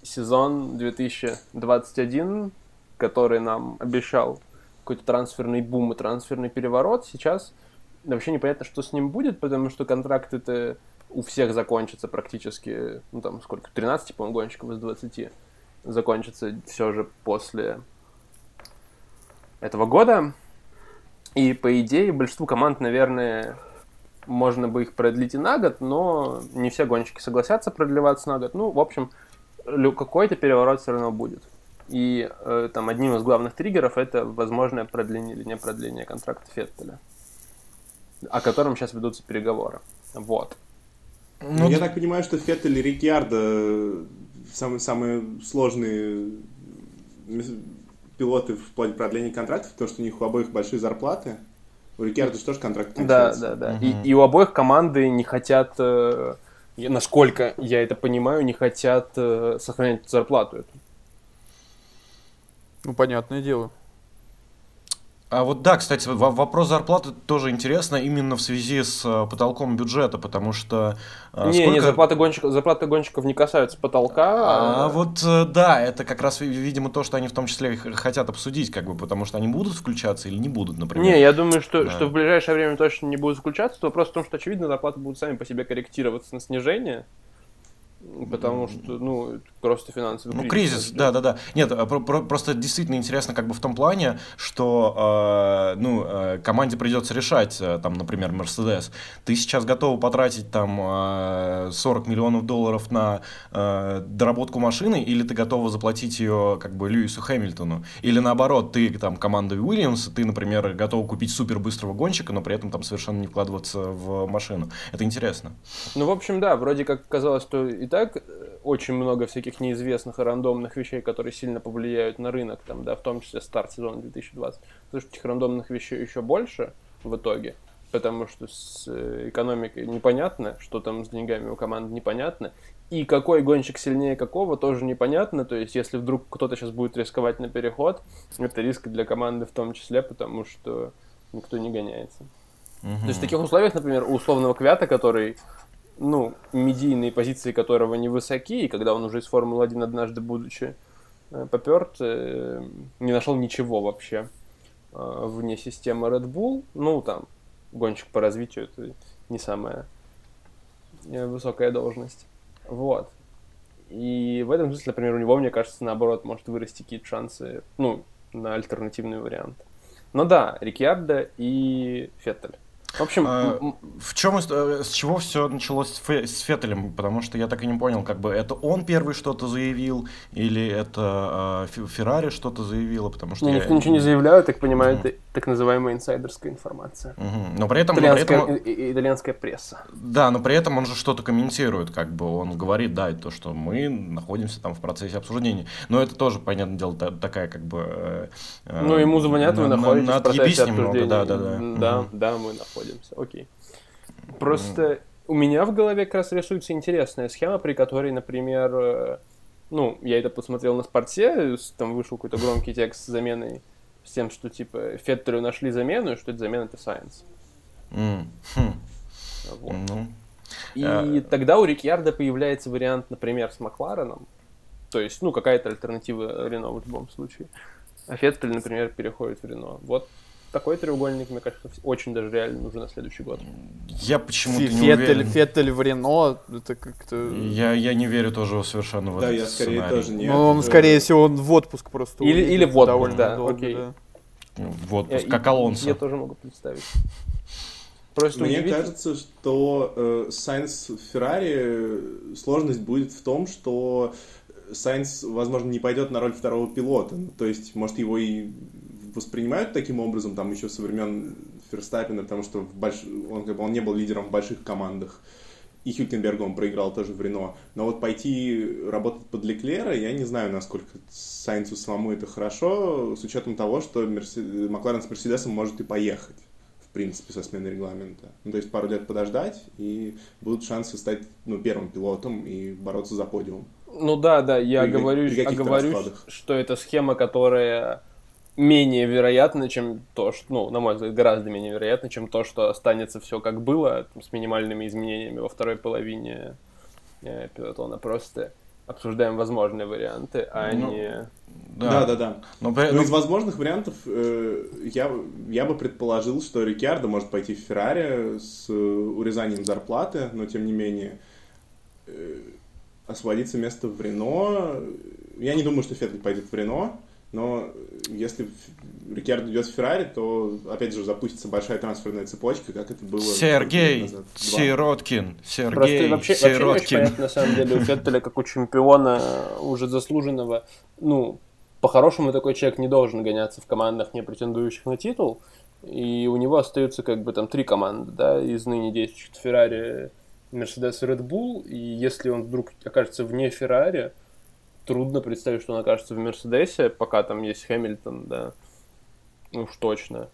сезон 2021, который нам обещал какой-то трансферный бум и трансферный переворот. Сейчас вообще непонятно, что с ним будет, потому что контракты-то у всех закончатся практически, ну там сколько, 13, по-моему, гонщиков из 20 закончится все же после этого года. И, по идее, большинству команд, наверное, можно бы их продлить и на год, но не все гонщики согласятся продлеваться на год. Ну, в общем, какой-то переворот все равно будет. И э, там одним из главных триггеров это возможное продление или не продление контракта Феттеля, о котором сейчас ведутся переговоры. Вот. Ну, я так понимаю, что Феттель и Рикьярдо самые, самые сложные пилоты в плане продления контрактов, потому что у них у обоих большие зарплаты. У Рикерда же тоже контракт Да, да, да. Угу. И, и у обоих команды не хотят, э, насколько я это понимаю, не хотят э, сохранять зарплату эту. Ну, понятное дело. А вот да, кстати, вопрос зарплаты тоже интересно именно в связи с э, потолком бюджета, потому что... Э, не, сколько... не, зарплаты гонщиков, зарплаты гонщиков не касаются потолка. А, а вот э, да, это как раз, видимо, то, что они в том числе хотят обсудить, как бы, потому что они будут включаться или не будут, например. Не, я думаю, что, да. что в ближайшее время точно не будут включаться. Вопрос в том, что, очевидно, зарплаты будут сами по себе корректироваться на снижение. Потому что, ну, просто финансовый ну, кризис. да, да, да. Нет, а про, про, просто действительно интересно как бы в том плане, что, э, ну, э, команде придется решать, э, там, например, Мерседес. Ты сейчас готов потратить там э, 40 миллионов долларов на э, доработку машины, или ты готова заплатить ее как бы Льюису Хэмилтону? Или наоборот, ты там команда Уильямс, ты, например, готов купить супер быстрого гонщика, но при этом там совершенно не вкладываться в машину. Это интересно. Ну, в общем, да, вроде как казалось, что и так э, очень много всяких неизвестных и рандомных вещей, которые сильно повлияют на рынок, там, да, в том числе старт сезона 2020. Потому что этих рандомных вещей еще больше в итоге, потому что с э, экономикой непонятно, что там с деньгами у команд непонятно, и какой гонщик сильнее какого тоже непонятно. То есть, если вдруг кто-то сейчас будет рисковать на переход, это риск для команды в том числе, потому что никто не гоняется. Угу. То есть в таких условиях, например, у условного Квята, который ну, медийные позиции которого невысоки, и когда он уже из Формулы-1 однажды, будучи э, поперт, э, не нашел ничего вообще э, вне системы Red Bull. Ну, там, гонщик по развитию, это не самая высокая должность. Вот. И в этом смысле, например, у него, мне кажется, наоборот, может вырасти какие-то шансы, ну, на альтернативный вариант. Но да, Рикьярдо и Феттель. В общем, а, в чем э, с чего все началось с, Фе, с Феттелем? Потому что я так и не понял, как бы это он первый что-то заявил или это э, Феррари что-то заявило, потому что не, я... никто ничего не заявляю, так понимаю, угу. это так называемая инсайдерская информация. Угу. Но при этом, итальянская, но при этом... итальянская пресса. Да, но при этом он же что-то комментирует, как бы он говорит, да, то, что мы находимся там в процессе обсуждения. Но это тоже, понятное дело, такая как бы. Э, ну ему звонят, вы находитесь на, в процессе немного, да, да, да. Да, угу. да, мы находимся находимся. Окей. Просто у меня в голове как раз рисуется интересная схема, при которой, например, э, ну, я это посмотрел на спорте, там вышел какой-то громкий текст с заменой, с тем, что, типа, Феттеру нашли замену, и что это замена это Сайенс. Mm. Хм. Вот. Mm. И uh... тогда у Рикьярда появляется вариант, например, с Маклареном, то есть, ну, какая-то альтернатива Рено в любом случае. А Феттель, например, переходит в Рено. Вот такой треугольник, мне кажется, очень даже реально нужен на следующий год. Я почему-то не Феттель, уверен. Феттель в Рено, это как-то... Я, я не верю тоже совершенно в да, этот я скорее сценарий. тоже нет. Ну, он, скорее всего, он в отпуск просто Или, или в отпуск, да, долго, окей. Да. В отпуск, я, как Алонсо. Я тоже могу представить. Просто Мне удивительно. кажется, что э, Сайнс Феррари сложность будет в том, что Сайнс, возможно, не пойдет на роль второго пилота. То есть, может, его и воспринимают таким образом, там еще со времен Ферстаппина, потому что в больш... он, как бы, он не был лидером в больших командах. И Хюкенберг он проиграл тоже в Рено. Но вот пойти работать под Леклера, я не знаю, насколько Сайнцу самому это хорошо, с учетом того, что Мерсед... Макларен с Мерседесом может и поехать, в принципе, со сменой регламента. Ну, то есть пару лет подождать, и будут шансы стать ну, первым пилотом и бороться за подиум. Ну да, да, я при, говорю, при оговорюсь, что это схема, которая менее вероятно, чем то, что, ну, на мой взгляд, гораздо менее вероятно, чем то, что останется все как было, там, с минимальными изменениями во второй половине э, пилотона. Просто обсуждаем возможные варианты, а ну, не... Да, да, да. да. Но, Но ну, из возможных вариантов э, я, я бы предположил, что Рикьярдо может пойти в Феррари с урезанием зарплаты, но тем не менее э, освободиться место в Рено. Я не думаю, что Феттель пойдет в Рено. Но если Рикьярдо идет в Феррари, то, опять же, запустится большая трансферная цепочка, как это было... Сергей назад. Сироткин, Сергей вообще, Сироткин. Вообще не понятно, на самом деле, у Феттеля, как у чемпиона уже заслуженного, ну, по-хорошему такой человек не должен гоняться в командах, не претендующих на титул, и у него остаются как бы там три команды, да, из ныне действующих Феррари, Мерседес и Red Bull, и если он вдруг окажется вне Феррари, трудно представить, что он окажется в Мерседесе, пока там есть Хэмилтон, да. Ну уж точно.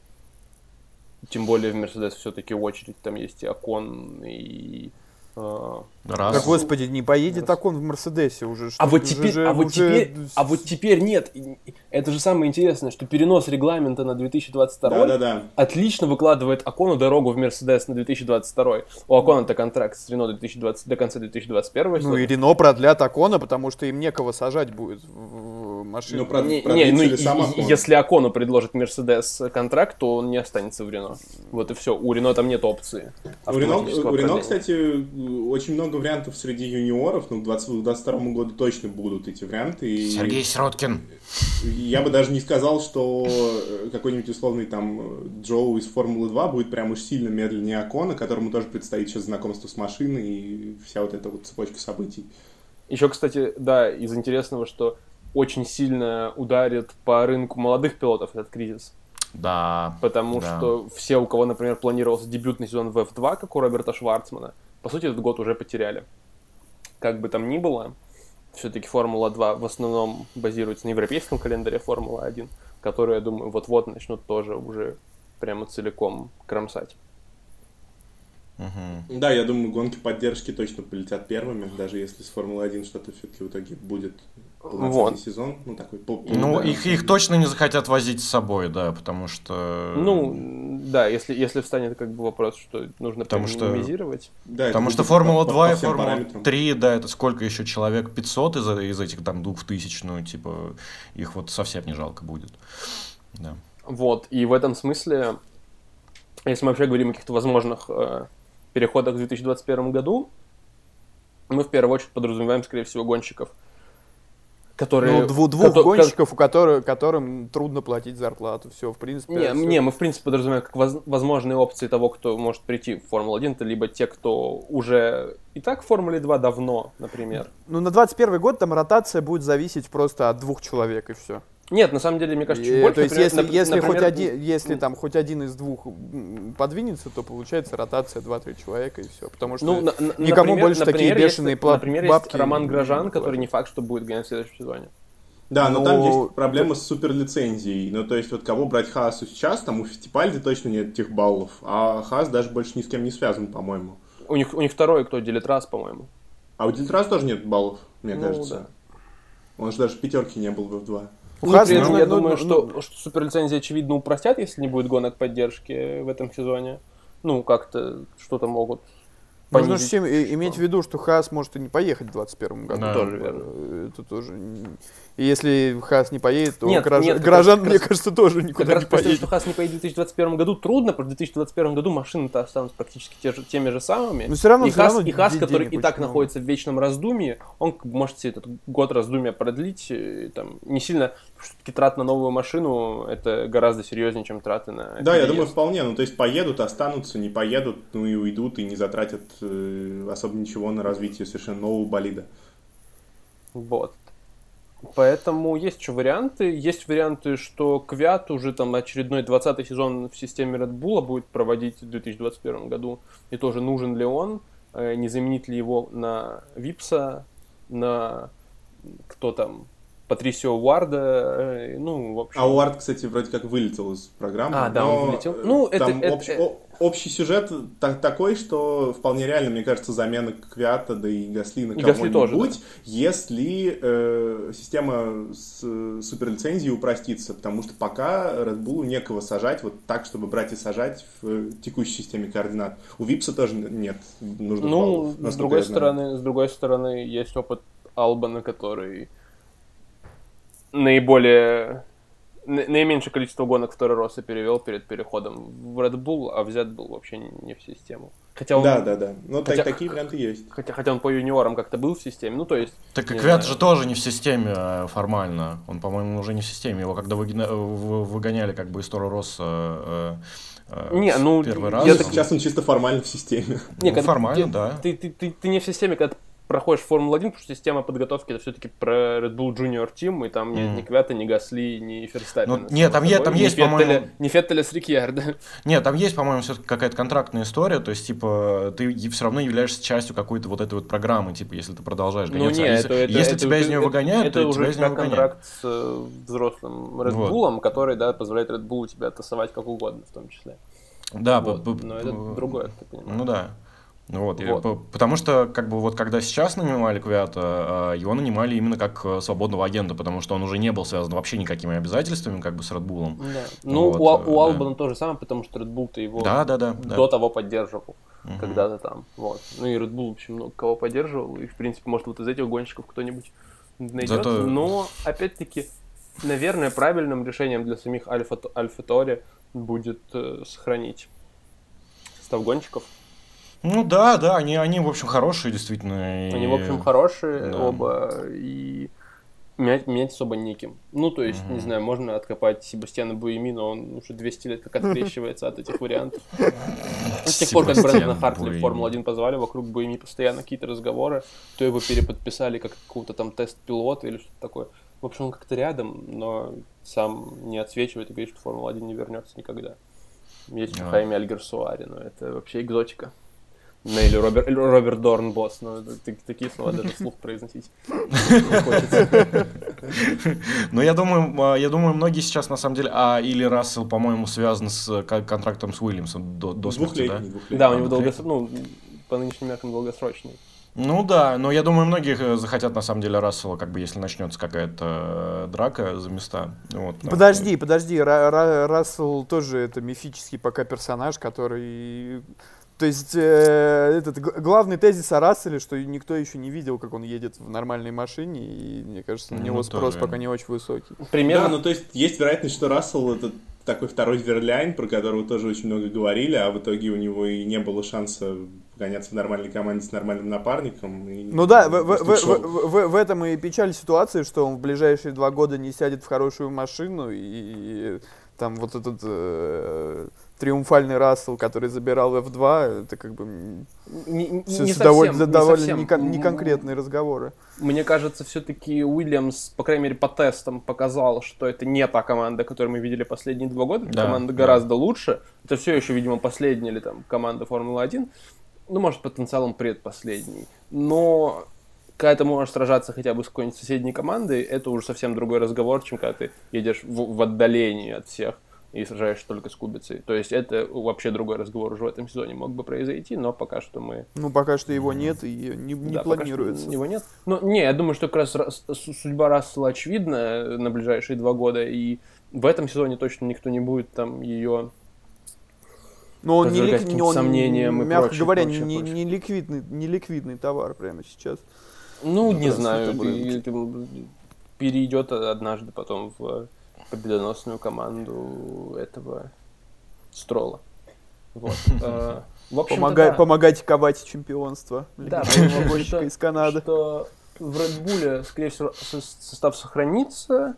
Тем более в Мерседес все-таки очередь, там есть и Окон, и Раз. Да господи, не поедет так он в Мерседесе уже. А вот теперь, уже, а вот уже... теперь, а вот теперь нет. Это же самое интересное, что перенос регламента на 2022 да, да, да. отлично выкладывает Акону дорогу в Мерседес на 2022. У Акона-то контракт с Рено 2020, до конца 2021. Ну и Рено продлят Акона, потому что им некого сажать будет в машину. Ну, прод... не, не, ну, и, сам Акон. если Акону предложит Мерседес контракт, то он не останется в Рено. Вот и все. У Рено там нет опции. У Рено, у Рено, кстати, очень много вариантов среди юниоров, ну, к 2022 году точно будут эти варианты. И Сергей Сироткин. Я бы даже не сказал, что э, какой-нибудь условный там Джоу из Формулы 2 будет прям уж сильно медленнее Акона, которому тоже предстоит сейчас знакомство с машиной и вся вот эта вот цепочка событий. Еще, кстати, да, из интересного, что очень сильно ударит по рынку молодых пилотов этот кризис. Да. Потому да. что все, у кого, например, планировался дебютный сезон в F2, как у Роберта Шварцмана, по сути, этот год уже потеряли. Как бы там ни было, все-таки Формула-2 в основном базируется на европейском календаре Формула-1, который, я думаю, вот-вот начнут тоже уже прямо целиком кромсать. Угу. Да, я думаю, гонки поддержки точно полетят первыми, даже если с Формулы-1 что-то все-таки в итоге будет вот. сезон, ну такой пол, Ну, да. их, их точно не захотят возить с собой, да, потому что... Ну, да, если, если встанет как бы вопрос, что нужно потому минимизировать. Что... Да, потому что Формула 2 и Формула 3, да, это сколько еще человек? 500 из, из этих там 2000, ну, типа, их вот совсем не жалко будет. Да. Вот, и в этом смысле, если мы вообще говорим о каких-то возможных э, переходах в 2021 году, мы в первую очередь подразумеваем, скорее всего, гонщиков, которые... Ну, двух, двух ко- гонщиков, у которых, которым трудно платить зарплату. Все, в принципе. Не, все. не мы, в принципе, подразумеваем как воз, возможные опции того, кто может прийти в Формулу-1, это либо те, кто уже и так в Формуле 2 давно, например. Ну, на 21 год там ротация будет зависеть просто от двух человек, и все. Нет, на самом деле, мне кажется, чуть и, больше. То есть, например, если, если, например, хоть один, если там хоть один из двух подвинется, то получается ротация 2-3 человека и все. Потому что ну, на, никому например, больше например, такие бешеные есть, Например, бабки есть Роман Грожан, который не факт, что будет гонять в следующем сезоне. Да, но, но там есть проблема с суперлицензией. Ну, то есть, вот кого брать Хаасу сейчас, там у Фестипальди точно нет этих баллов, а Хаас даже больше ни с кем не связан, по-моему. У них, у них второй, кто, Делитрас, по-моему. А у Делитрас тоже нет баллов, мне ну, кажется. Да. Он же даже пятерки не был в F2. Ну, ну, при этом, я ну, думаю, ну, что, ну, что суперлицензии, очевидно, упростят, если не будет гонок поддержки в этом сезоне. Ну, как-то что-то могут Нужно же всем иметь в виду, что Хас может и не поехать в 2021 году. Да, тоже верно. Это тоже и если Хас не поедет, то нет, граждан, нет, граждан раз, мне раз, кажется, тоже никуда не поедет. что Хас не поедет в 2021 году, трудно, потому что в 2021 году машины-то останутся практически те же, теми же самыми. Но все равно, и все Хас, равно и Хас который и так находится в вечном раздумье, он может себе этот год раздумья продлить, и, там, не сильно, все-таки трат на новую машину, это гораздо серьезнее, чем траты на... Да, я думаю, вполне, ну то есть поедут, останутся, не поедут, ну и уйдут, и не затратят э, особо ничего на развитие совершенно нового болида. Вот. Поэтому есть еще варианты. Есть варианты, что Квят уже там очередной 20 сезон в системе Red Bull будет проводить в 2021 году. И тоже нужен ли он, э, не заменит ли его на Випса, на кто там, Патрисио Уарда, э, ну, в общем... А Уард, кстати, вроде как вылетел из программы. А, да, он вылетел. Ну, это... это, общ, это... Общий сюжет так, такой, что вполне реально, мне кажется, замена Квята, да и Гасли на кого-нибудь, да. если э, система с суперлицензией упростится, потому что пока Red Bull некого сажать вот так, чтобы брать и сажать в текущей системе координат. У Випса тоже нет нужных Ну, баллов, с другой стороны, с другой стороны, есть опыт Албана, который наиболее наименьшее количество гонок второй Росса перевел перед переходом в Red Bull, а взят был вообще не в систему. Хотя он, да, да, да. Ну, хотя, такие варианты есть. Хотя, хотя он по юниорам как-то был в системе, ну, то есть... Так и Квят же тоже не в системе э, формально. Он, по-моему, уже не в системе. Его когда выгоняли как бы из Торо Росса э, э, не, ну, первый раз. Я так... Сейчас он чисто формально в системе. Не, ну, формально, ты, да. Ты, ты, ты, ты не в системе, когда проходишь Формулу-1, потому что система подготовки это все-таки про Red Bull Junior Team, и там mm. нет ни Квята, ни Гасли, ни Ферстаппина. Ну, нет, там, есть, там есть, по-моему... Не Феттеля с Рикьярда. Нет, там есть, по-моему, все-таки какая-то контрактная история, то есть, типа, ты все равно являешься частью какой-то вот этой вот программы, типа, если ты продолжаешь ну, гоняться. Ну, нет, а если, это, если это, тебя это, из нее выгоняют, это, то уже тебя из нее выгоняют. контракт с э, взрослым Red вот. Bull, который, да, позволяет Red Bull тебя тасовать как угодно, в том числе. Да, вот. но это другое, ты понимаешь. Ну да. Вот, вот. И, потому что, как бы, вот когда сейчас нанимали Квята, а, его нанимали именно как э, свободного агента, потому что он уже не был связан вообще никакими обязательствами, как бы, с Red Bull. Да. Ну, вот, у, у Албана да. то же самое, потому что Red Bull-то его да, да, да, до да. того поддерживал угу. когда-то там. Вот. Ну и Red Bull, в общем, много кого поддерживал, и, в принципе, может, вот из этих гонщиков кто-нибудь найдется. Зато... Но, опять-таки, наверное, правильным решением для самих Альфа, Альфа Тори будет э, сохранить состав гонщиков Ну да, да, они, они в общем, хорошие, действительно. Они, в общем, хорошие да. оба, и менять, менять особо неким. Ну, то есть, mm-hmm. не знаю, можно откопать Себастьяна Буеми, но он уже 200 лет как <laughs> открещивается от этих вариантов. С тех пор, как Брэндона Хартли в Формулу-1 позвали, вокруг Буеми постоянно какие-то разговоры, то его переподписали как какого-то там тест-пилота или что-то такое. В общем, он как-то рядом, но сам не отсвечивает и говорит, что Формула-1 не вернется никогда. Есть yeah. Хайме Альгерсуари, но это вообще экзотика. Ну, или Роберт, Роберт Дорн босс, но такие слова даже вслух произносить <laughs> Ну, я думаю, а, я думаю, многие сейчас, на самом деле, а или Рассел, по-моему, связан с контрактом с Уильямсом до, до смерти, да? Да, у него долгосрочный, ну, по нынешним меркам долгосрочный. Ну да, но я думаю, многие э, захотят на самом деле Рассела, как бы если начнется какая-то э, драка за места. Вот, подожди, что... подожди, Ра- Рассел тоже это мифический пока персонаж, который то есть э, этот главный тезис о Расселе, что никто еще не видел, как он едет в нормальной машине, и мне кажется, на ну, него спрос пока не очень высокий. Примерно. Да, ну то есть есть вероятность, что Рассел это такой второй Верляйн, про которого тоже очень много говорили, а в итоге у него и не было шанса гоняться в нормальной команде с нормальным напарником. ну да, в, в, в, в, в этом и печаль ситуации, что он в ближайшие два года не сядет в хорошую машину, и, и там вот этот... Э, триумфальный Рассел, который забирал F2, это как бы не, все, не совсем, довольно, не довольно совсем. неконкретные разговоры. Мне кажется, все-таки Уильямс, по крайней мере, по тестам показал, что это не та команда, которую мы видели последние два года. Да, команда да. гораздо лучше. Это все еще, видимо, последняя или там команда Формулы-1. Ну, может, потенциалом предпоследний. Но когда ты можешь сражаться хотя бы с какой-нибудь соседней командой, это уже совсем другой разговор, чем когда ты едешь в, в отдалении от всех и сражаешься только с кубицей. То есть это вообще другой разговор уже в этом сезоне мог бы произойти, но пока что мы... Ну, пока что его нет и не, не да, планируется. его нет. Ну, не, я думаю, что как раз судьба Рассела очевидна на ближайшие два года, и в этом сезоне точно никто не будет там ее но он не, лик, он, сомнениям мягко прочее, говоря, прочее, не, прочее. не, ликвидный, не ликвидный товар прямо сейчас. Ну, не знаю, перейдет однажды потом в победоносную команду этого Строла. Вот. <laughs> Э, в Помогай, да. Помогайте ковать чемпионство. Да, <laughs> из Канады. Что в Red Bull, скорее всего, состав сохранится.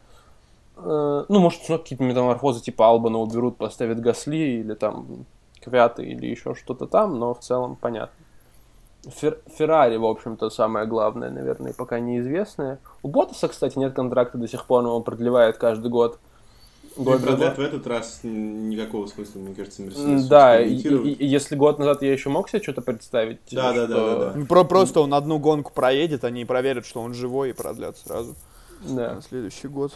Э, ну, может, какие-то метаморфозы типа Албана уберут, поставят Гасли или там Квяты или еще что-то там, но в целом понятно. Фер Феррари, в общем-то, самое главное, наверное, пока неизвестное. У Ботаса, кстати, нет контракта до сих пор, но он продлевает каждый год. Год продлят в этот раз никакого смысла, мне кажется, Мерседес. Да, и, и, если год назад я еще мог себе что-то представить. Да, что... да, да, да, да. Про, просто он одну гонку проедет, они проверят, что он живой и продлят сразу. Да. На следующий год.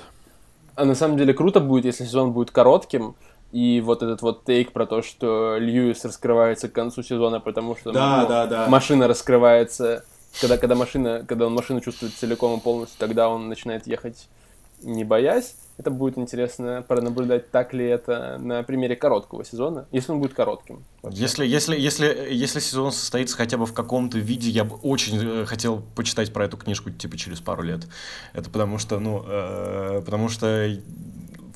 А на самом деле круто будет, если сезон будет коротким, и вот этот вот тейк про то, что Льюис раскрывается к концу сезона, потому что да, ну, да, да. машина раскрывается, когда, когда, машина, когда он машину чувствует целиком и полностью, тогда он начинает ехать не боясь. Это будет интересно пронаблюдать, так ли это на примере короткого сезона, если он будет коротким. Если, если, если, если сезон состоится хотя бы в каком-то виде, я бы очень э, хотел почитать про эту книжку типа через пару лет. Это потому что, ну, э, потому что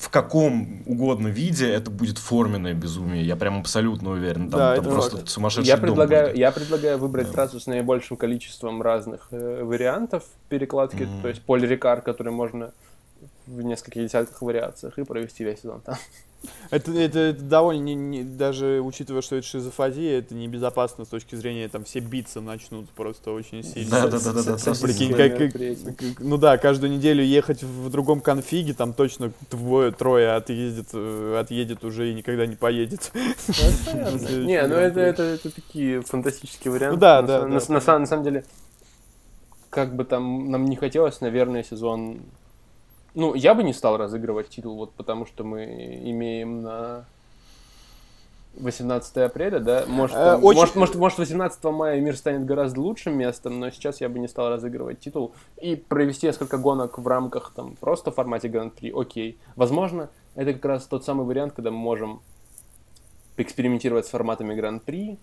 в каком угодно виде это будет форменное безумие. Я прям абсолютно уверен. Там, да, там просто факт. сумасшедший я предлагаю, будет. Я предлагаю выбрать да. сразу с наибольшим количеством разных э, вариантов перекладки. Mm-hmm. То есть Поль Рикар, который можно в нескольких десятках вариациях и провести весь сезон там. Это, это, это довольно, не, не, даже учитывая, что это шизофазия, это небезопасно с точки зрения, там, все биться начнут просто очень сильно. Да, да, да, да, да. Прикинь, как, как, ну да, каждую неделю ехать в другом конфиге, там точно двое, трое отъедет, э, отъедет уже и никогда не поедет. <laughs> Не, ну это, это, это такие фантастические варианты. Ну да, да. На самом деле, как бы там нам не хотелось, наверное, сезон ну, я бы не стал разыгрывать титул, вот потому что мы имеем на 18 апреля, да? Может, э, очень... может, может, может, 18 мая мир станет гораздо лучшим местом, но сейчас я бы не стал разыгрывать титул и провести несколько гонок в рамках там просто в формате Гран-при, окей. Возможно, это как раз тот самый вариант, когда мы можем экспериментировать с форматами Гран-при,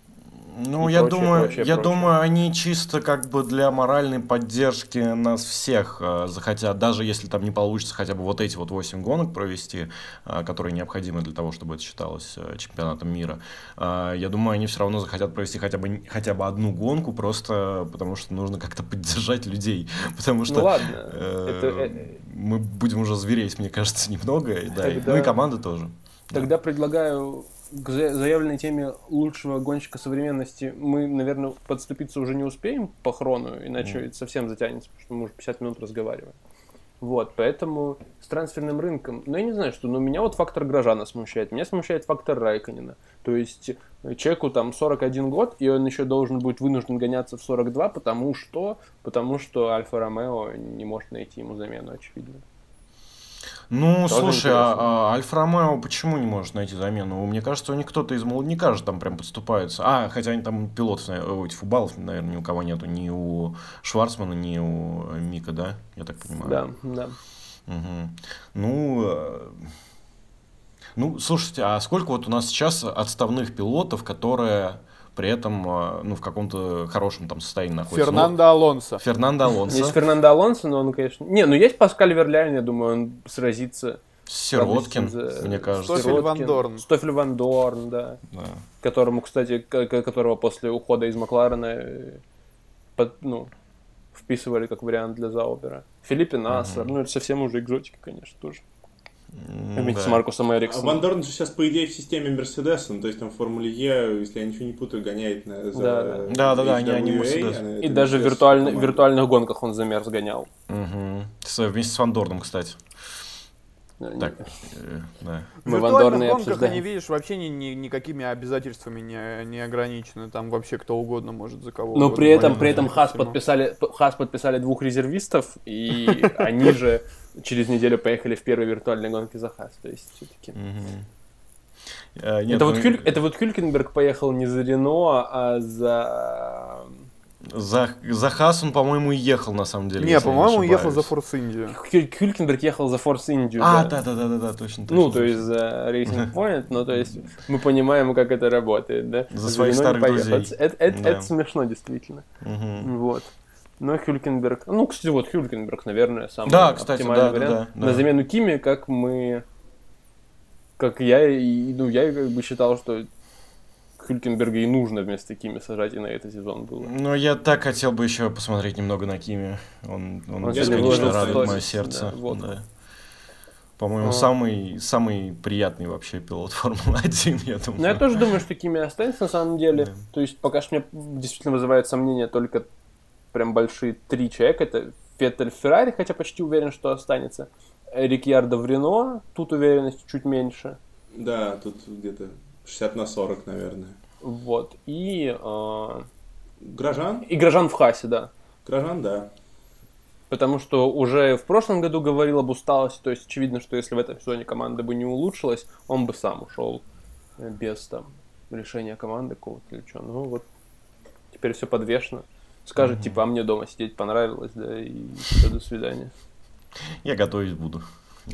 Ну, и я прочее, думаю, прочее, я прочее. думаю, они чисто как бы для моральной поддержки нас всех э, захотят, даже если там не получится хотя бы вот эти вот 8 гонок провести, э, которые необходимы для того, чтобы это считалось э, чемпионатом мира. Э, я думаю, они все равно захотят провести хотя бы хотя бы одну гонку, просто потому что нужно как-то поддержать людей, <laughs> потому что Ну ладно, э, это, э, мы будем уже звереть, мне кажется, немного, да, и- ну и команда тоже. Тогда предлагаю к за- заявленной теме лучшего гонщика современности мы, наверное, подступиться уже не успеем по хрону, иначе это совсем затянется, потому что мы уже 50 минут разговариваем. Вот, поэтому с трансферным рынком, ну, я не знаю, что, но меня вот фактор Грожана смущает, меня смущает фактор Райконина. То есть э, человеку там 41 год, и он еще должен быть вынужден гоняться в 42, потому что, потому что Альфа-Ромео не может найти ему замену, очевидно. Ну, Тоже слушай, интересно. а, а Альфа Ромео почему не может найти замену? Мне кажется, у них кто-то из молодняка же там прям подступается. А, хотя они там пилотов, ой, футболов, наверное, ни у кого нету. Ни у Шварцмана, ни у э, Мика, да? Я так понимаю. Да, да. Мгм. Ну, э, ну, слушайте, а сколько вот у нас сейчас отставных пилотов, которые при этом, э, ну, в каком-то хорошем там состоянии находятся? Фернандо Алонсо. Ну, Фернандо Алонсо. Есть Фернандо Алонсо, но он, конечно... Не, ну есть Паскаль Верляйн, я думаю, он сразится. Сироткин, с- мне кажется. Стофель Сироткин. Ван Дорн. Стофель Ван Дорн, да. Да. Которому, кстати, которого после ухода из Макларена э, под- ну, вписывали как вариант для Заубера. Филиппе Нассер, ну это совсем уже экзотика, конечно, тоже. Вместе да. с Маркусом А Эриксоном. Ван Дорн же сейчас, по идее, в системе Мерседеса, ну, то есть там в Формуле Е, если я ничего не путаю, гоняет на, за Да, да. Да-да-да, они- они HWA, Мерседес. а И даже в команда. виртуальных гонках он замер сгонял. Мгм. С- вместе с Вандорном, кстати. Э, Так, э, да. В Мы Ван виртуальных гонках они, видишь, вообще ни, ни- никакими обязательствами не, не ограничены. Там вообще кто угодно может за кого Но при этом, при этом Хас подписали, Хас подписали двух резервистов, и <laughs> они же через неделю поехали в первой виртуальной гонке за Хас. То есть все-таки. Мгм. Э, нет, Это вот, ну, Хюль- это вот Хюлькенберг поехал не за Рено, а за... За, за Хас он, по-моему, и ехал, на самом деле. Не, по-моему, ехал ошибаюсь. за Форс Индию. Хюль- Хюлькенберг ехал за Форс Индию. А, да. да-да-да, точно. Ну, точно, то есть за Racing <laughs> Point, ну, то есть мы понимаем, как это работает, да? За своих не старых друзей. Это, это- Да. это смешно, действительно. Вот. Но Хюлькенберг... Ну, кстати, вот Хюлькенберг, наверное, самый Да, кстати, оптимальный да, да, вариант. да, На да. замену Кими, как мы... Как я, и, ну, я как бы считал, что Хюлькенберга и нужно вместо Кими сажать, и на этот сезон было. Но я так хотел бы еще посмотреть немного на Кими. Он, он, Он бесконечно радует мое сердце. да, вот. да. По-моему, А. самый, самый приятный вообще пилот <laughs> Формулы-1, я думаю. Ну, я тоже думаю, что Кими останется на самом деле. Да. То есть, пока что мне действительно вызывает сомнения только прям большие три человека. Это Феттель в Феррари, хотя почти уверен, что останется. Рикьярдо в Рено, тут уверенность чуть меньше. Да, тут где-то 60 на 40, наверное. Вот. И, э, Грожан? и Грожан в Хасе, да. Грожан, да. Потому что уже в прошлом году говорил об усталости. То есть, очевидно, что если в этом сезоне команда бы не улучшилась, он бы сам ушел без там решения команды какого-то или что. Ну вот, теперь все подвешено. Скажет, типа, а мне дома сидеть понравилось, да, и все, до свидания. Я готовить буду.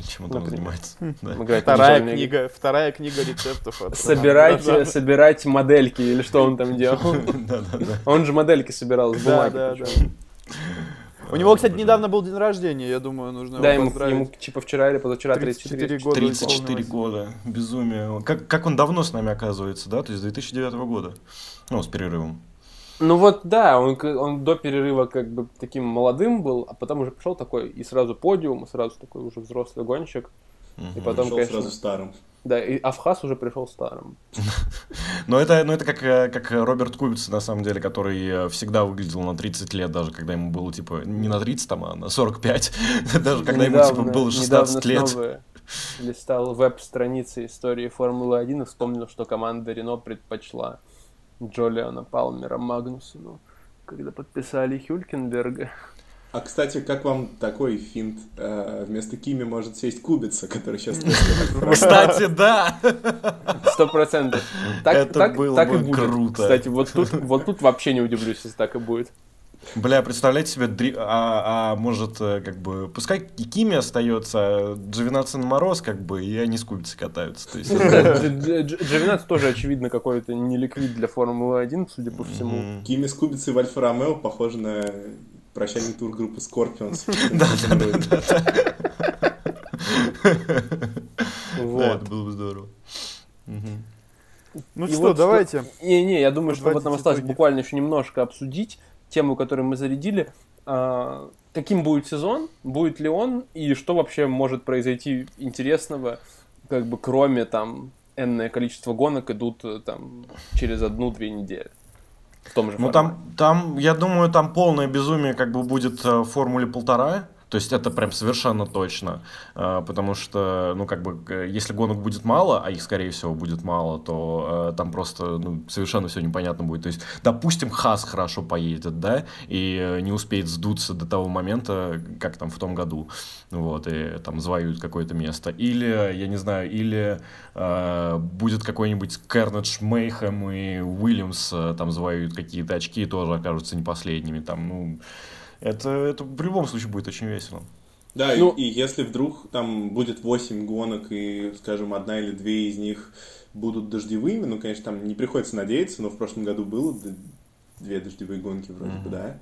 Чем там Например. занимается. Да. Играть в Вторая игры. книга, вторая книга рецептов. от Собирать, э, собирать модельки, или что он там делал. <laughs> Да-да-да. Он же модельки собирал с Да, бумаги. да, причем. У него, кстати, недавно был день рождения, я думаю, нужно Да, его ему, поздравить. ему типа вчера или позавчера 34 34. года 34 исполнилось. года. Безумие. Как, как он давно с нами оказывается, да? То есть с 2009 года. Ну, с перерывом. Ну вот да, он, он до перерыва как бы таким молодым был, а потом уже пришел такой и сразу подиум, и сразу такой уже взрослый гонщик. И потом, Пришел конечно, сразу старым. да, и Авхаз уже пришел старым. <laughs> Но это, ну, это как, э, как Роберт Кубиц, на самом деле, который э, всегда выглядел на 30 лет, даже когда ему было, типа, не на 30, там, а на 45. <laughs> Даже когда ему, типа, было 16 недавно лет. снова листал веб-страницы истории Формулы-1 и вспомнил, что команда Рено предпочла Джолиана Палмера Магнусону, когда подписали Хюлькенберга. А, кстати, как вам такой финт? Э, вместо Кими может сесть Кубица, который сейчас... <laughs> Кстати, да! Сто процентов. Так, Это так, было так и бы будет. круто. Кстати, вот тут, вот тут вообще не удивлюсь, если так и будет. Бля, представляете себе, дри... а, а может, э, как бы, пускай Кими остается, а Джовинаци на мороз, как бы, и они с кубицы катаются. То есть... <laughs> Тоже, очевидно, какой-то не ликвид для Формулы-1, судя по всему. Кими с кубицей в Альфа Ромео похоже на прощальный тур группы Scorpions. <laughs> Да, да, да. Вот. Это было бы здорово. Ну что, давайте. Не-не, я думаю, что вот нам осталось буквально еще немножко обсудить тему, которую мы зарядили. А, каким будет сезон, будет ли он, и что вообще может произойти интересного, как бы кроме там энное количество гонок идут э, там через одну-две недели. В том же ну там, там, я думаю, там полное безумие как бы будет э, в формуле полтора. То есть это прям совершенно точно, а, потому что, ну, как бы, если гонок будет мало, а их, скорее всего, будет мало, то э, там просто, ну, совершенно все непонятно будет. То есть, допустим, Хас хорошо поедет, да, и не успеет сдуться до того момента, как там в том году, вот, и там завоюют какое-то место. Или, я не знаю, или э, будет какой-нибудь Кернедж Мейхем и Уильямс э, там завоюют какие-то очки и тоже окажутся не последними, там, ну это, это в любом случае будет очень весело. Да, ну, и, и если вдруг там будет 8 гонок, и, скажем, одна или две из них будут дождевыми, ну, конечно, там не приходится надеяться, но в прошлом году было две дождевые гонки вроде mm-hmm. бы, да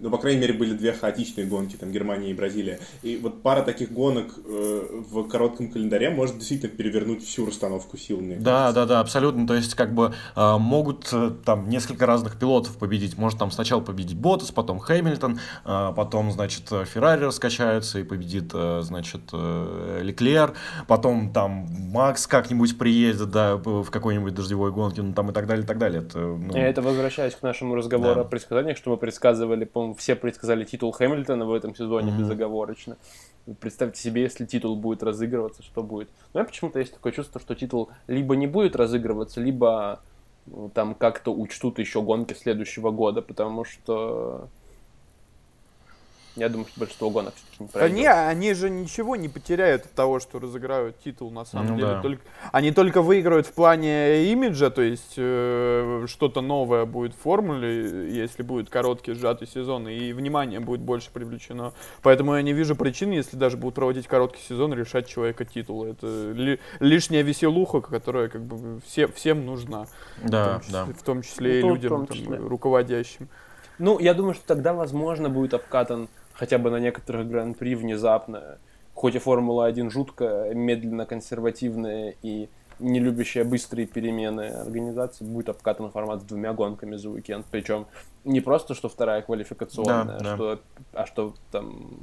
ну, по крайней мере, были две хаотичные гонки, там, Германия и Бразилия. И вот пара таких гонок э, в коротком календаре может действительно перевернуть всю расстановку сил, мне Да, кажется. да, да, абсолютно. То есть, как бы, э, могут э, там несколько разных пилотов победить. Может, там сначала победить Ботас, потом Хэмилтон, э, потом, значит, Феррари раскачается и победит, э, значит, э, Леклер, потом там Макс как-нибудь приедет, да, в какой-нибудь дождевой гонке, ну, там и так далее, и так далее. Это, ну... Я это возвращаюсь к нашему разговору да. о предсказаниях, что мы предсказывали, по все предсказали титул Хэмилтона в этом сезоне mm-hmm. безоговорочно. Представьте себе, если титул будет разыгрываться, что будет. Но я почему-то есть такое чувство, что титул либо не будет разыгрываться, либо ну, там как-то учтут еще гонки следующего года, потому что я думаю, что большинство гонок все-таки не пройдет. Да не, они же ничего не потеряют от того, что разыграют титул, на самом ну, деле. Да. Только, они только выиграют в плане имиджа, то есть э, что-то новое будет в формуле, если будет короткий сжатый сезон, и внимание будет больше привлечено. Поэтому я не вижу причин, если даже будут проводить короткий сезон, решать человека титул. Это ли, лишняя веселуха, которая как бы все, всем нужна. Да, в том числе, да. В том числе ну, и людям, числе. Там, руководящим. Ну, я думаю, что тогда, возможно, будет обкатан хотя бы на некоторых гран-при внезапно, хоть и Формула-1 жутко, медленно консервативная и не любящая быстрые перемены организации, будет обкатан формат с двумя гонками за уикенд. Причем не просто, что вторая квалификационная, да, да. Что, а что там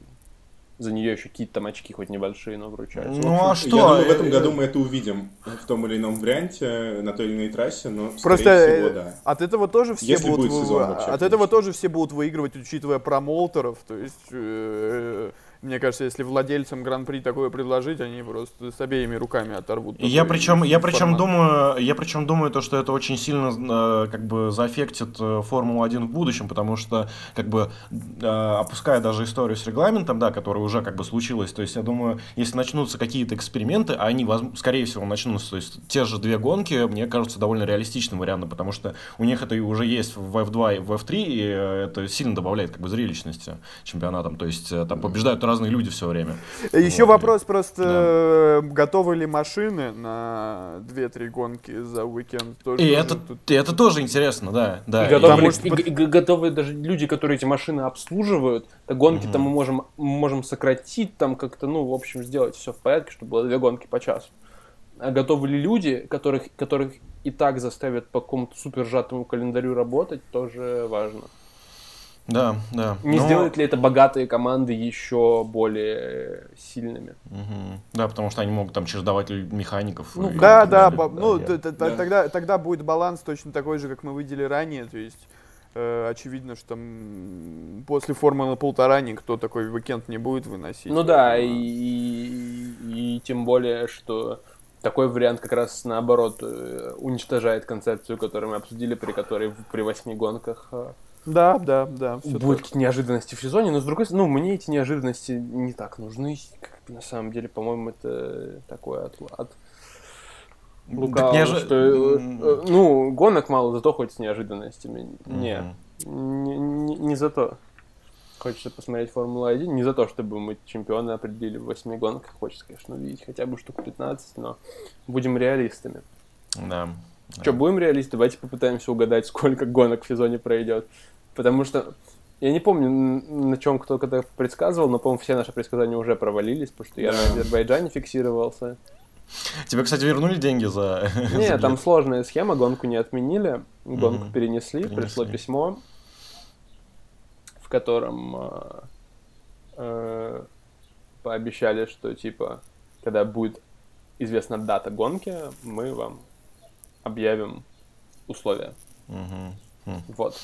за нее еще какие-то там очки, хоть небольшие, но вручаются. Ну общем, а что? Я думаю, в этом году мы это увидим в том или ином варианте, на той или иной трассе, но Просто всего, да. от этого тоже все Если будут... Будет сезон, вообще, от этого тоже все будут выигрывать, учитывая промоутеров, то есть... Мне кажется, если владельцам Гран-при такое предложить, они просто с обеими руками оторвут. Я причем, я причем думаю, я причем думаю то, что это очень сильно э, как бы заэффектит э, Формулу-1 в будущем, потому что как бы э, опуская даже историю с регламентом, да, которая уже как бы случилась, то есть я думаю, если начнутся какие-то эксперименты, а они скорее всего начнутся, то есть те же две гонки, мне кажется, довольно реалистичным вариантом, потому что у них это уже есть в F2 и в F3, и это сильно добавляет как бы зрелищности чемпионатам, то есть там побеждают разные люди все время. Еще вот. вопрос просто, да. готовы ли машины на 2-3 гонки за уикенд? Тоже и это, тут... это тоже интересно, да. да. И готовы, и, и, и, готовы даже люди, которые эти машины обслуживают, гонки-то угу. мы можем, можем сократить, там как-то, ну, в общем, сделать все в порядке, чтобы было две гонки по часу. А готовы ли люди, которых, которых и так заставят по какому-то супер сжатому календарю работать, тоже важно. Да, да. Не Но... сделают ли это богатые команды еще более сильными? Угу. Да, потому что они могут там чередовать механиков. Ну, да, да, да, ну да. Тогда, тогда будет баланс точно такой же, как мы видели ранее, то есть э, очевидно, что там после формулы полтора никто такой уикенд не будет выносить. Ну да, и, и, и тем более, что такой вариант как раз наоборот э, уничтожает концепцию, которую мы обсудили, при которой при восьми гонках э, да, да, да. Будут какие-то неожиданности в сезоне, но с другой стороны, ну, мне эти неожиданности не так нужны. Как бы, на самом деле, по-моему, это такой отклад. Лукаво, неожи... что, э, ну, гонок мало, зато хоть с неожиданностями. Mm-hmm. Не. Не, не, не за то. Хочется посмотреть Формулу-1. Не за то, чтобы мы чемпиона определили в 8 гонках. Хочется, конечно, увидеть хотя бы штук 15, но будем реалистами. Да. Что, будем реалисты? Давайте попытаемся угадать, <laughs> сколько гонок в сезоне пройдет. Потому что я не помню, на чем кто когда предсказывал, но, по-моему, все наши предсказания уже провалились, потому что я на Азербайджане фиксировался. Тебе, кстати, вернули деньги за... <laughs> Нет, там сложная схема, гонку не отменили, гонку перенесли, пришло письмо, в котором э, э, пообещали, что, типа, когда будет известна дата гонки, мы вам объявим условия. Угу. Вот.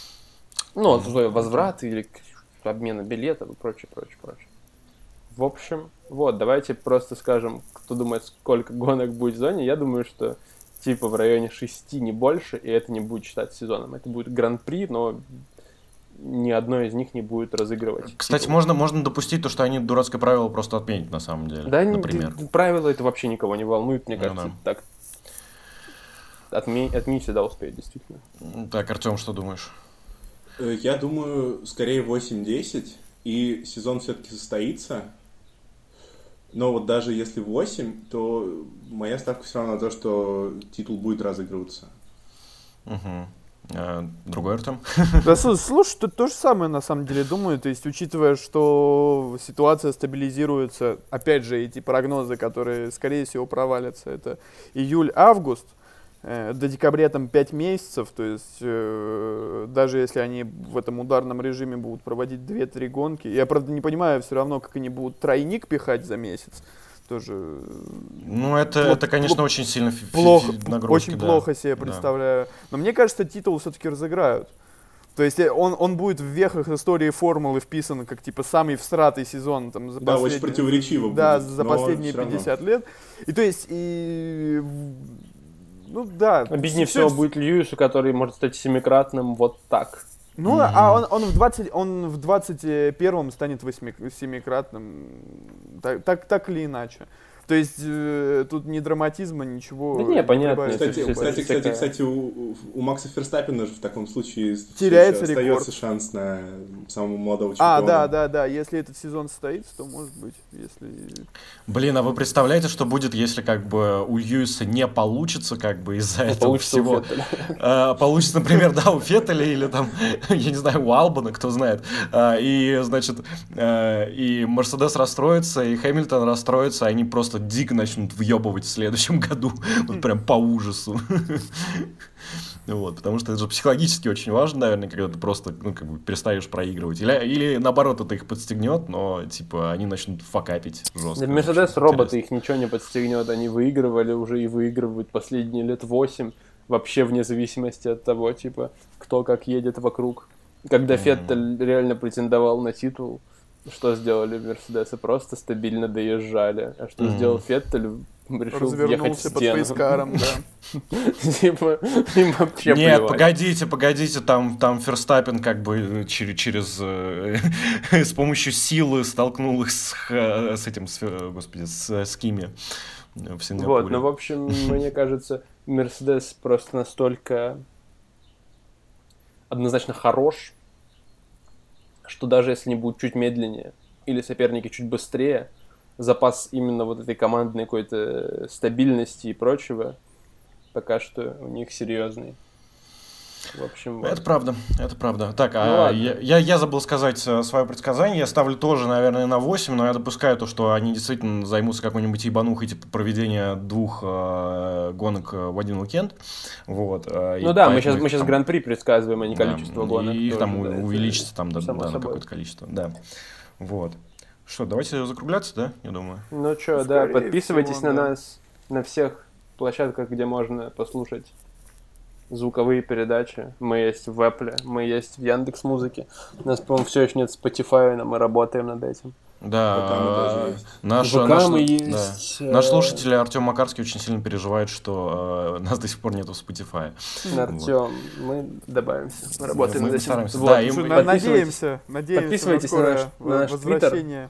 Ну, условия возврата или обмена билетов и прочее, прочее, прочее. В общем, вот, давайте просто скажем, кто думает, сколько гонок будет в зоне. Я думаю, что типа в районе 6, не больше, и это не будет считать сезоном. Это будет гран-при, но ни одно из них не будет разыгрывать. Кстати, можно, можно допустить то, что они дурацкое правило просто отменят на самом деле. Да, например. правила это вообще никого не волнует, мне кажется. Ну, да. Так отменить, отменить всегда успеет, действительно. Так, Артем, что думаешь? Э, я думаю, скорее 8-10, и сезон все-таки состоится. Но вот даже если 8, то моя ставка все равно на то, что титул будет разыгрываться. Угу. А, другой Артем? Да, слушай, тут то же самое на самом деле думаю. То есть, учитывая, что ситуация стабилизируется, опять же, эти прогнозы, которые, скорее всего, провалятся, это июль-август, до декабря там 5 месяцев, то есть э, даже если они в этом ударном режиме будут проводить 2-3 гонки, я, правда, не понимаю все равно, как они будут тройник пихать за месяц, тоже... Ну, это, плохо, это конечно, плохо, очень сильно плохо, нагрузки, Очень да. плохо себе представляю. Да. Но мне кажется, титул все-таки разыграют. То есть э, он, он будет в вехах истории формулы вписан как типа самый всратый сезон там, за да, очень противоречиво Да, будет, за последние 50 равно. лет. И то есть и ну да. Обиднее всего будет Льюису, который может стать семикратным вот так. Ну, mm-hmm. а он, он в 20, он в 21 станет восьми, семикратным, так, так, так или иначе. То есть э, тут ни драматизма, ничего. Да не, понятно. Кстати, кстати, кстати, кстати, у, у Макса Ферстаппина же в таком случае теряется остается шанс на самого молодого чемпиона. А, да, да, да. Если этот сезон состоится, то может быть, если. Блин, а вы представляете, что будет, если как бы у Льюиса не получится, как бы из-за этого получится всего. <laughs> А, получится, например, да, у Феттеля или там, <laughs> я не знаю, у Албана, кто знает. А, и, значит, а, и Мерседес расстроится, и Хэмилтон расстроится, они просто просто дико начнут въебывать в следующем <laughs> году. Вот прям по ужасу. <laughs> Вот, потому что это же психологически очень важно, наверное, когда ты просто, ну, как бы перестаешь проигрывать. Или, или наоборот, это их подстегнет, но, типа, они начнут факапить жестко. Мерседес роботы их ничего не подстегнет. Они выигрывали уже и выигрывают последние лет восемь вообще вне зависимости от того, типа, кто как едет вокруг. Когда mm-hmm. Феттель реально претендовал на титул, что сделали Мерседесы? Просто стабильно доезжали. А что mm-hmm. сделал Феттель? Решил в стену. под Пейскаром, да. <laughs> Типа, им вообще Нет, погодите, погодите, там, там Ферстаппин как бы через, через э, <laughs> с помощью силы столкнул их с, э, с этим, с, э, господи, с, с Кими в Сингапуре. Вот, ну, в общем, мне кажется, Мерседес просто настолько однозначно хорош, что даже если они будут чуть медленнее или соперники чуть быстрее, запас именно вот этой командной какой-то стабильности и прочего пока что у них серьезный. В общем, это правда, это правда. Так, ну, а я, я, я забыл сказать э, свое предсказание. Я ставлю тоже, наверное, на 8, но я допускаю то, что они действительно займутся какой-нибудь ебанухой, типа проведения двух э, гонок э, в один уикенд. Вот, э, ну да, мы сейчас, мы сейчас гран-при предсказываем, а не количество да, гонок. И их там да, увеличится там, да, да, на какое-то количество. Да. Вот. Что, давайте закругляться, да, я думаю? Ну что, да, подписывайтесь всего, на да. нас на всех площадках, где можно послушать звуковые передачи. Мы есть в Apple, мы есть в Яндекс Музыке. У нас, по-моему, все еще нет Spotify, но мы работаем над этим. Да, наш, наш, есть, да. наш слушатель Артем Макарский очень сильно переживает, что э, нас до сих пор нету в Spotify. Артем, вот. мы добавимся, мы работаем мы над этим. Стараемся. Вот. Да, и мы... Надеемся, надеемся Подписывайтесь на, наш, на наш возвращение.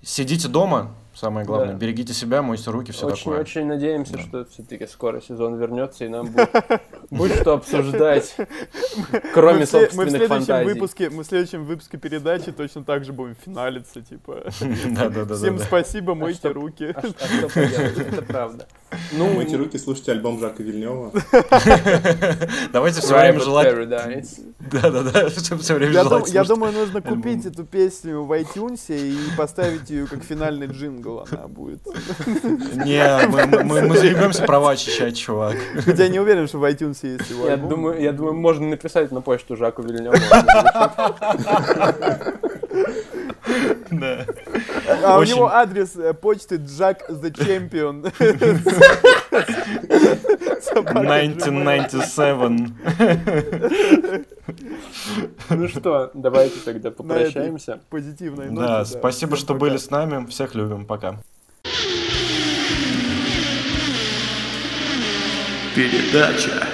Сидите дома, самое главное. Да. Берегите себя, мойте руки, все очень, такое. очень надеемся, что все-таки скоро сезон вернется, и нам будет, <laughs> будет что обсуждать, кроме мы, мы в собственных следующем фантазий. выпуске, мы в следующем выпуске передачи точно так же будем финалиться, типа. <laughs> Всем спасибо, мойте что- руки. А, а это правда. Ну, Мойте руки, слушайте альбом Жака Вильнева. <laughs> Давайте все время желать... Да-да-да, все время желать я думаю, нужно купить эту песню в iTunes и поставить ее как финальный джингл, она <laughs> будет. Не, мы, заебемся права очищать, чувак. Хотя я не уверен, что в iTunes есть его Я думаю, я думаю, можно написать на почту Жаку Вильнёву. Да. А у него адрес э, почты Jack the Champion. <laughs> Собака Gmail. 1997. Ну что, давайте тогда попрощаемся. Позитивной ноте. Да, спасибо, что были с нами. Всех любим. Пока. Передача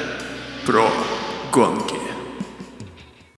про гонки.